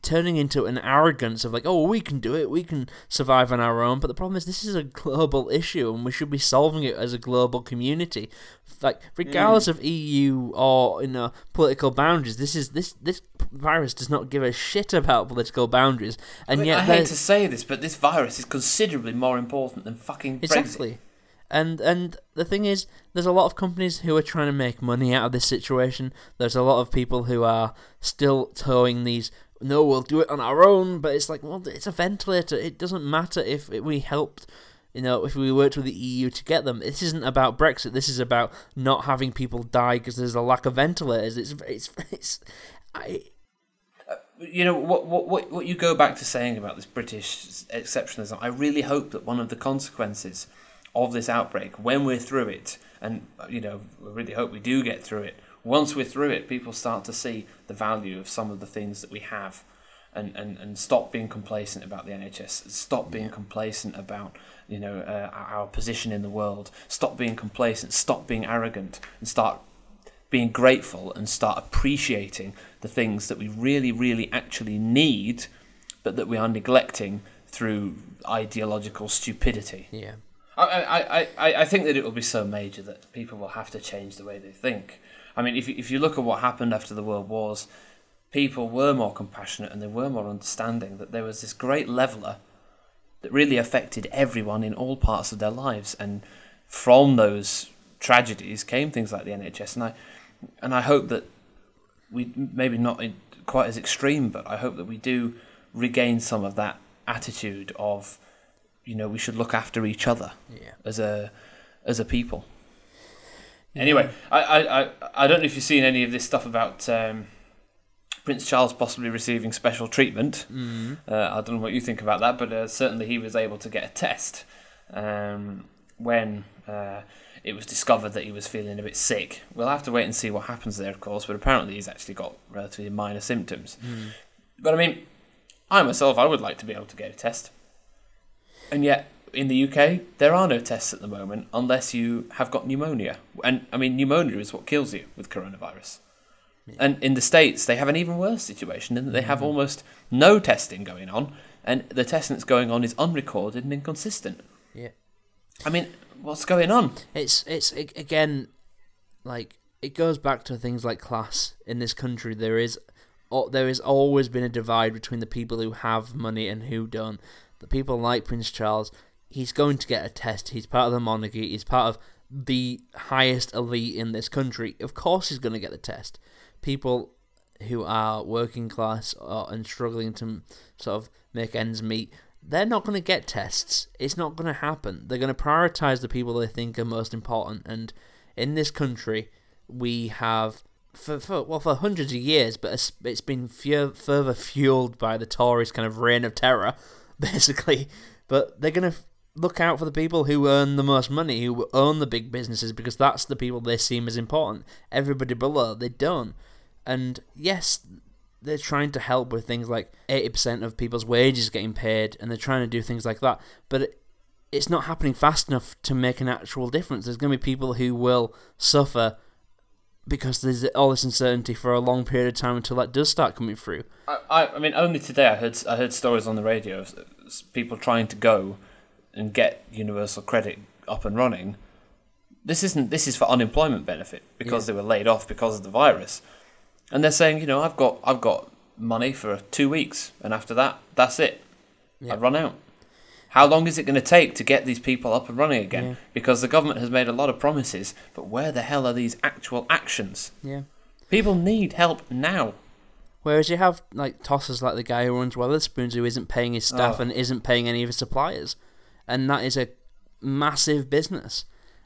turning into an arrogance of like, oh, we can do it, we can survive on our own. But the problem is, this is a global issue, and we should be solving it as a global community. Like, mm. regardless of EU or you know political boundaries, this is this this virus does not give a shit about political boundaries, and I, mean, yet I hate there's- to say this, but this virus is considerably more important than fucking Brexit. Exactly. And and the thing is, there's a lot of companies who are trying to make money out of this situation. There's a lot of people who are still towing these. No, we'll do it on our own. But it's like, well, it's a ventilator. It doesn't matter if we helped. You know, if we worked with the EU to get them, this isn't about Brexit. This is about not having people die because there's a lack of ventilators. It's it's it's. I, uh, you know what, what what what you go back to saying about this British exceptionalism. I really hope that one of the consequences of this outbreak, when we're through it, and you know, I really hope we do get through it. Once we're through it, people start to see the value of some of the things that we have, and and, and stop being complacent about the NHS. Stop being complacent about you know uh, our position in the world. Stop being complacent. Stop being arrogant, and start being grateful and start appreciating the things that we really, really actually need, but that we are neglecting through ideological stupidity. yeah. I, I, I I think that it will be so major that people will have to change the way they think. I mean, if you, if you look at what happened after the World Wars, people were more compassionate and they were more understanding, that there was this great leveller that really affected everyone in all parts of their lives. And from those tragedies came things like the NHS. And I, and I hope that we, maybe not in, quite as extreme, but I hope that we do regain some of that attitude of, you know, we should look after each other Yeah. as a as a people. Anyway, I, I, I, I don't know if you've seen any of this stuff about um, Prince Charles possibly receiving special treatment. Mm. Uh, I don't know what you think about that, but uh, certainly he was able to get a test um, when uh, it was discovered that he was feeling a bit sick. We'll have to wait and see what happens there, of course, but apparently he's actually got relatively minor symptoms. But I mean, I myself, I would like to be able to get a test. And yet, in the UK, there are no tests at the moment unless you have got pneumonia. And I mean, pneumonia is what kills you with coronavirus. And in the States, they have an even worse situation in that they have mm-hmm. almost no testing going on, and the testing that's going on is unrecorded and inconsistent. Yeah. I mean, what's going on? It's it's a- again, like it goes back to things like class in this country. There is, there has always been a divide between the people who have money and who don't. The people like Prince Charles, he's going to get a test. He's part of the monarchy. He's part of the highest elite in this country. Of course, he's going to get the test. People who are working class or, and struggling to sort of make ends meet, they're not going to get tests. It's not going to happen. They're going to prioritize the people they think are most important. And in this country, we have for, for well for hundreds of years, but it's, been fu- further fueled by the Tories' kind of reign of terror, basically. But they're going to look out for the people who earn the most money, who own the big businesses, because that's the people they seem as important. Everybody below, they don't. And yes, they're trying to help with things like 80% of people's wages getting paid, and they're trying to do things like that. But it's not happening fast enough to make an actual difference. There's going to be people who will suffer because there's all this uncertainty for a long period of time until that does start coming through. I, I, I mean, only today I heard I heard stories on the radio of people trying to go and get universal credit up and running. This isn't. This is for unemployment benefit because Yeah. they were laid off because of the virus, and they're saying, you know, I've got I've got money for two weeks, and after that, that's it. Yeah. I run out. How long is it going to take to get these people up and running again? Because the government has made a lot of promises, but where the hell are these actual actions? Yeah. People need help now. Whereas you have like tossers like the guy who runs Wetherspoons who isn't paying his staff Oh. and isn't paying any of his suppliers, and that is a massive business.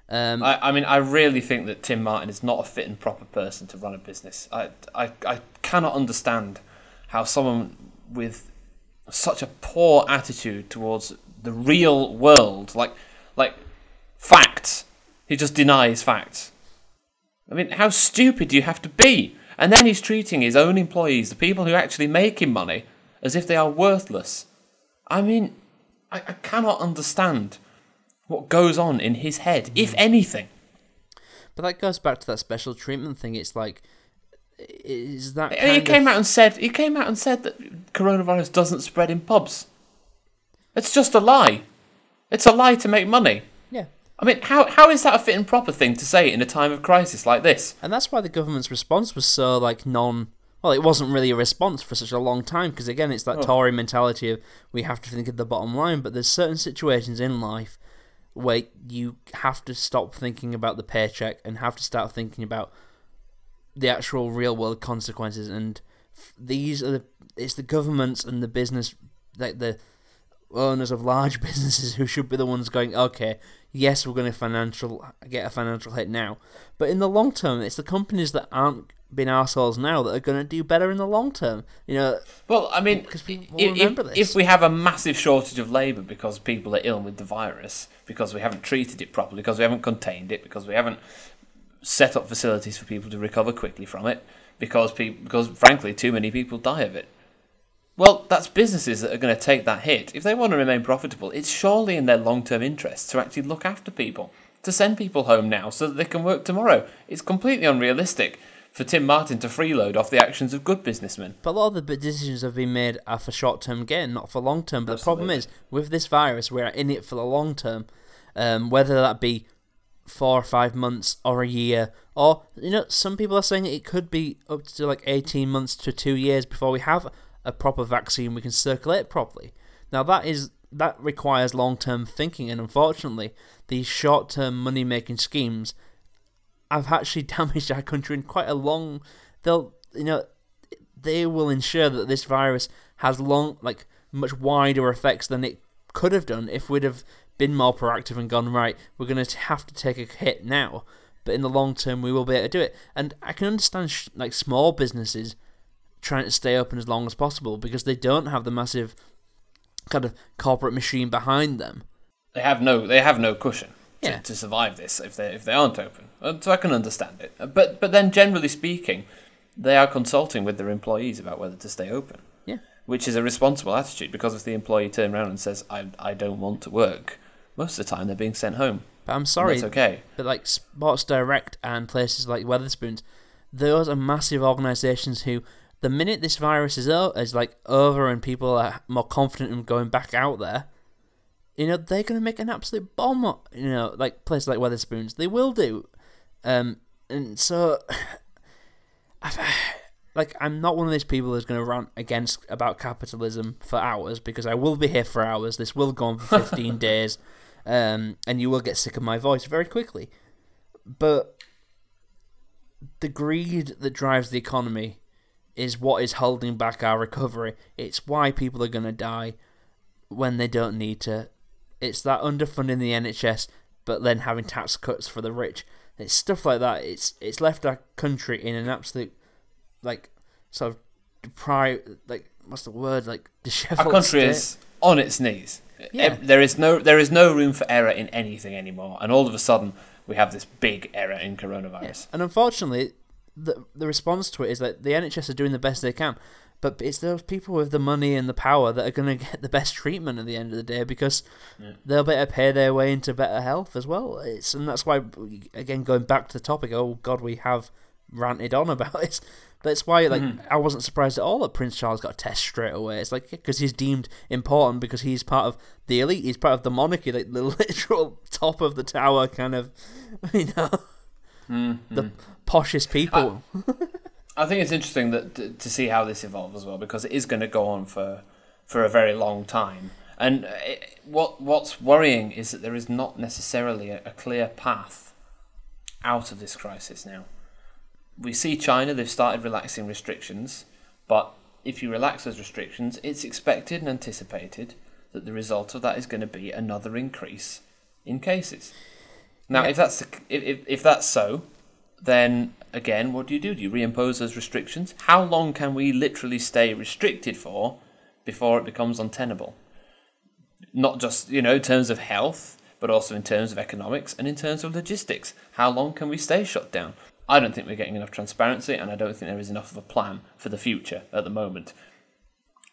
Um, I, I mean, I really think that Tim Martin is not a fit and proper person to run a business. I, I, I cannot understand how someone with such a poor attitude towards the real world, like, like facts, he just denies facts. I mean, how stupid do you have to be? And then he's treating his own employees, the people who actually make him money, as if they are worthless. I mean, I, I cannot understand what goes on in his head, if mm. anything. but that goes back to that special treatment thing. It's like, is that He came of- out and said he came out and said that coronavirus doesn't spread in pubs. It's just a lie. It's a lie to make money. yeah. I mean, how how is that a fit and proper thing to say in a time of crisis like this? And that's why the government's response was so like non. Well, it wasn't really a response for such a long time because again, it's that Oh. Tory mentality of we have to think of the bottom line. But there's certain situations in life where you have to stop thinking about the paycheck and have to start thinking about the actual real world consequences. And f- these are the it's the governments and the business like the owners of large businesses who should be the ones going, okay, yes, we're going to financial get a financial hit now, but in the long term, it's the companies that aren't being assholes now that are going to do better in the long term. You know, Well, I mean, Because remember if, this. if we have a massive shortage of labour because people are ill with the virus, because we haven't treated it properly, because we haven't contained it, because we haven't set up facilities for people to recover quickly from it, because people, because frankly, too many people die of it. Well, that's businesses that are going to take that hit. If they want to remain profitable, it's surely in their long-term interest to actually look after people, to send people home now so that they can work tomorrow. It's completely unrealistic for Tim Martin to freeload off the actions of good businessmen. But a lot of the decisions have been made are for short term gain, not for long term. But the problem is, with this virus, we're in it for the long term. Um, whether that be four or five months or a year, or, you know, some people are saying it could be up to like 18 months to two years before we have a proper vaccine we can circulate properly. Now, that is. That requires long-term thinking, and unfortunately, these short-term money-making schemes have actually damaged our country in quite a long. They'll, you know, they will ensure that this virus has long, like much wider effects than it could have done if we'd have been more proactive and gone right. We're going to have to take a hit now, but in the long term, we will be able to do it. And I can understand sh- like small businesses trying to stay open as long as possible because they don't have the massive kind of corporate machine behind them. they have no they have no cushion Yeah. to survive this if they if they aren't open. Uh, So I can understand it. Uh, But but then generally speaking, they are consulting with their employees about whether to stay open. Yeah. Which is a responsible attitude because if the employee turns around and says I I don't want to work, most of the time they're being sent home. But I'm sorry, It's okay. But like Sports Direct and places like Wetherspoons, those are massive organisations who, the minute this virus is o- is like over and people are more confident in going back out there, you know they're gonna make an absolute bomb. You know, like places like Wetherspoons, they will do. Um, and so, like I'm not one of these people who's gonna rant against about capitalism for hours because I will be here for hours. This will go on for 15 days um, and you will get sick of my voice very quickly. But the greed that drives the economy is what is holding back our recovery. It's why people are going to die when they don't need to. It's that underfunding the NHS, but then having tax cuts for the rich. It's stuff like that. It's it's left our country in an absolute like sort of deprived like what's the word like disheveled Our country state. is on its knees. Yeah. There is no there is no room for error in anything anymore, and all of a sudden we have this big error in coronavirus. Yes. And unfortunately, the the response to it is that the NHS are doing the best they can, but it's those people with the money and the power that are going to get the best treatment at the end of the day because they'll better pay their way into better health as well. It's and that's why again going back to the topic. Oh God, we have ranted on about it. That's why like mm-hmm. I wasn't surprised at all that Prince Charles got a test straight away. It's like because he's deemed important because he's part of the elite. He's part of the monarchy, like the literal top of the tower kind of, you know mm-hmm. the poshest people. I think it's interesting that to, to see how this evolves as well because it is going to go on for for a very long time. And uh, what what's worrying is that there is not necessarily a, a clear path out of this crisis now. We see China; they've started relaxing restrictions, but if you relax those restrictions, it's expected and anticipated that the result of that is going to be another increase in cases. Now, Yeah. if that's the, if, if, if that's so, then again, what do you do? Do you reimpose those restrictions? How long can we literally stay restricted for before it becomes untenable? Not just you know in terms of health, but also in terms of economics and in terms of logistics. How long can we stay shut down? I don't think we're getting enough transparency, and I don't think there is enough of a plan for the future at the moment.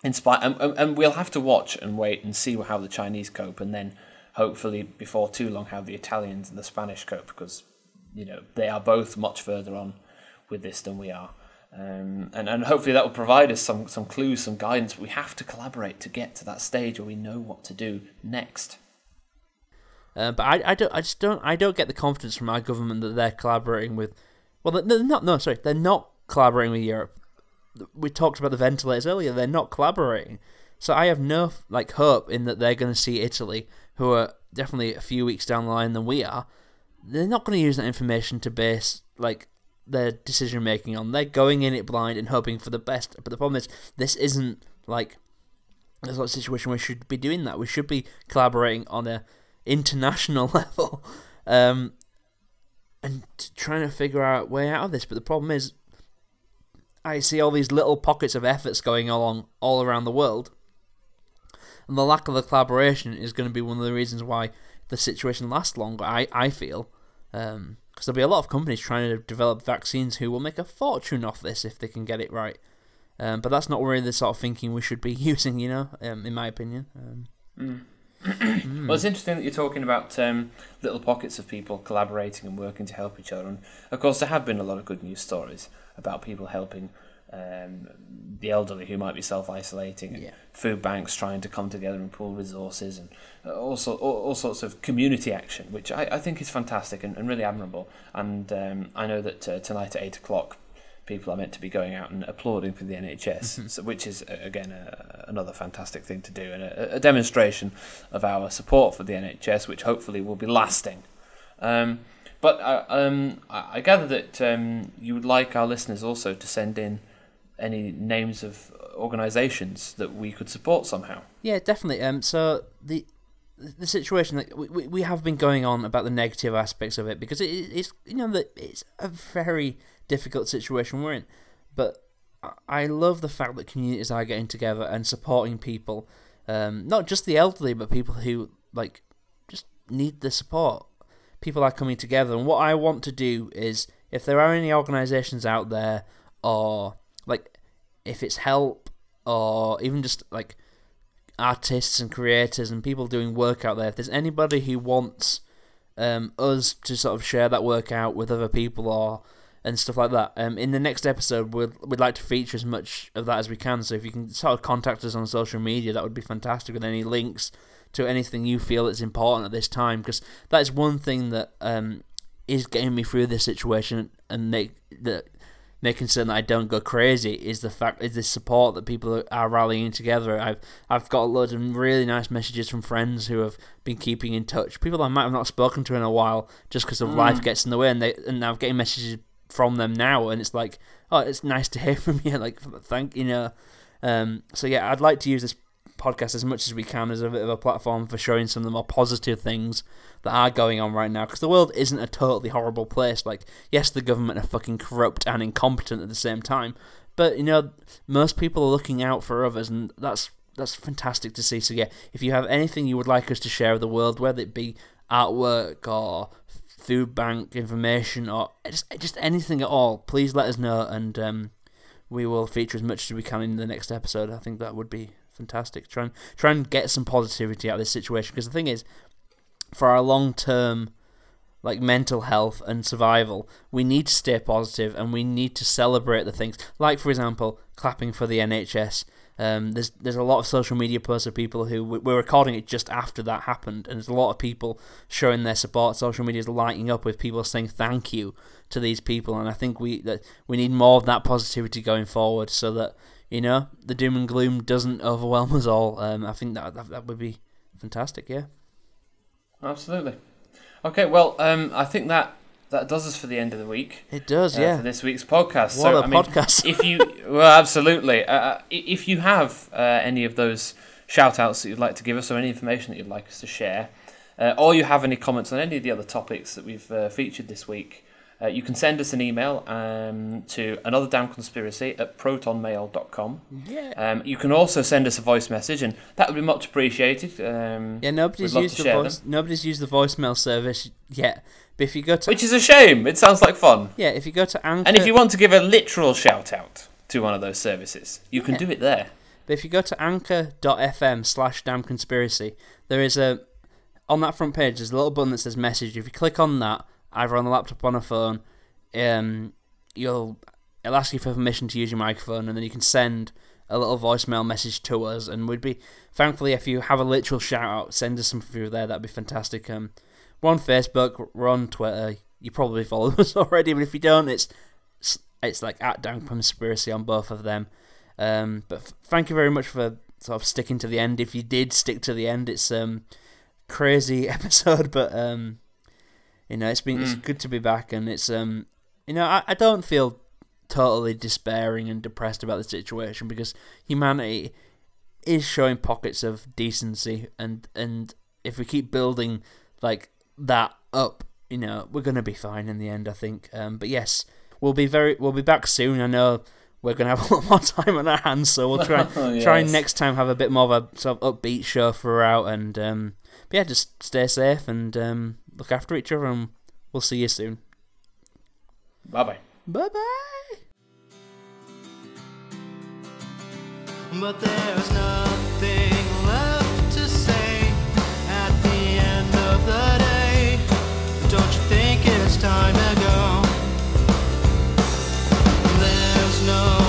In spite, and, and and we'll have to watch and wait and see how the Chinese cope, and then hopefully before too long how the Italians and the Spanish cope, because you know they are both much further on with this than we are. Um, and, and hopefully that will provide us some, some clues, some guidance. We have to collaborate to get to that stage where we know what to do next. Uh, but I, I don't I just don't I don't get the confidence from our government that they're collaborating with. Well, they're not. No, sorry, they're not collaborating with Europe. We talked about the ventilators earlier. They're not collaborating. So I have no like hope in that they're going to see Italy, who are definitely a few weeks down the line than we are. They're not going to use that information to base like their decision making on. They're going in it blind and hoping for the best. But the problem is, this isn't like there's not a situation where we should be doing that. We should be collaborating on a international level, um, and trying to figure out a way out of this. But the problem is, I see all these little pockets of efforts going along all around the world, and the lack of the collaboration is going to be one of the reasons why the situation lasts longer. I I feel. Um, because there'll be a lot of companies trying to develop vaccines who will make a fortune off this if they can get it right. Um, but that's not really the sort of thinking we should be using, you know, um, in my opinion. Um, Well, it's interesting that you're talking about um, little pockets of people collaborating and working to help each other. And of course, there have been a lot of good news stories about people helping um, the elderly who might be self isolating, Yeah. food banks trying to come together and pool resources, and uh, also all, all sorts of community action, which I, I think is fantastic and, and really admirable. And um, I know that uh, tonight at eight o'clock, people are meant to be going out and applauding for the NHS, so, which is uh, again uh, another fantastic thing to do and a, a demonstration of our support for the NHS, which hopefully will be lasting. Um, but um, I I gather that um, you would like our listeners also to send in any names of organisations that we could support somehow. Yeah, definitely. Um, so the the situation that we, we, we have been going on about the negative aspects of it because it, it's you know that it's a very difficult situation we're in, but I- love the fact that communities are getting together and supporting people, um, not just the elderly but people who like just need the support. People are coming together, and what I want to do is if there are any organisations out there or like if it's help or even just like artists and creators and people doing work out there, if there's anybody who wants um, us to sort of share that work out with other people or and stuff like that, um, in the next episode we'd, we'd like to feature as much of that as we can. So if you can sort of contact us on social media, that would be fantastic with any links to anything you feel is important at this time, because that is one thing that um, is getting me through this situation and make that making certain that I don't go crazy is the fact is the support that people are rallying together. I've I've got loads of really nice messages from friends who have been keeping in touch. People I might have not spoken to in a while just because of life gets in the way, and they and I'm getting messages from them now, and it's like oh, it's nice to hear from you. Like thank you know. Um, so yeah, I'd like to use this podcast as much as we can as a bit of a platform for showing some of the more positive things that are going on right now because the world isn't a totally horrible place. Like yes the government are fucking corrupt and incompetent at the same time but you know most people are looking out for others and that's that's fantastic to see. So yeah if you have anything you would like us to share with the world whether it be artwork or food bank information or just just anything at all please let us know and um, we will feature as much as we can in the next episode. I think that would be fantastic. Try and try and get some positivity out of this situation because the thing is, for our long term, like mental health and survival, we need to stay positive and we need to celebrate the things. Like for example, clapping for the NHS. Um, there's there's a lot of social media posts of people who we're recording it just after that happened, and there's a lot of people showing their support. Social media is lighting up with people saying thank you to these people, and I think we that we need more of that positivity going forward, so that you know the doom and gloom doesn't overwhelm us all. Um, I think that, that that would be fantastic. Yeah. Absolutely. Okay, well, um, I think that that does us for the end of the week. It does, uh, yeah. For this week's podcast. What so, a I mean, podcast. if you, well, absolutely. Uh, uh, if you have uh, any of those shout outs that you'd like to give us or any information that you'd like us to share, uh, or you have any comments on any of the other topics that we've uh, featured this week, uh, you can send us an email um, to another damn conspiracy at protonmail.com. Yeah. Um, you can also send us a voice message, and that would be much appreciated. Um, Yeah, nobody's used the voice. Nobody's used the voicemail service yet. But if you go to Which is a shame. It sounds like fun. yeah, if you go to Anchor, And if you want to give a literal shout out to one of those services, you can Yeah. do it there. But if you go to anchor.fm slash damn conspiracy, there is a on that front page there's a little button that says message. If you click on that, either on the laptop or on a phone, um you'll it'll ask you for permission to use your microphone and then you can send a little voicemail message to us and we'd be thankfully if you have a literal shout out, send us something through there, that'd be fantastic. Um we're on Facebook, we're on Twitter, you probably follow us already, but if you don't it's it's like at damn conspiracy on both of them. Um, but f- thank you very much for sort of sticking to the end. If you did stick to the end, it's um crazy episode, but um, you know it's been it's Mm. good to be back, and it's um, you know I, I don't feel totally despairing and depressed about the situation because humanity is showing pockets of decency, and and if we keep building like that up, you know we're gonna be fine in the end. I think. Um, but yes, we'll be very we'll be back soon. I know we're gonna have a lot more time on our hands, so we'll try try Yes. next time have a bit more of a sort of upbeat show throughout. And um, but yeah, just stay safe and um, Look after each other, and we'll see you soon. Bye bye. Bye bye. But there's nothing left to say at the end of the day. Don't you think it's time to go? There's no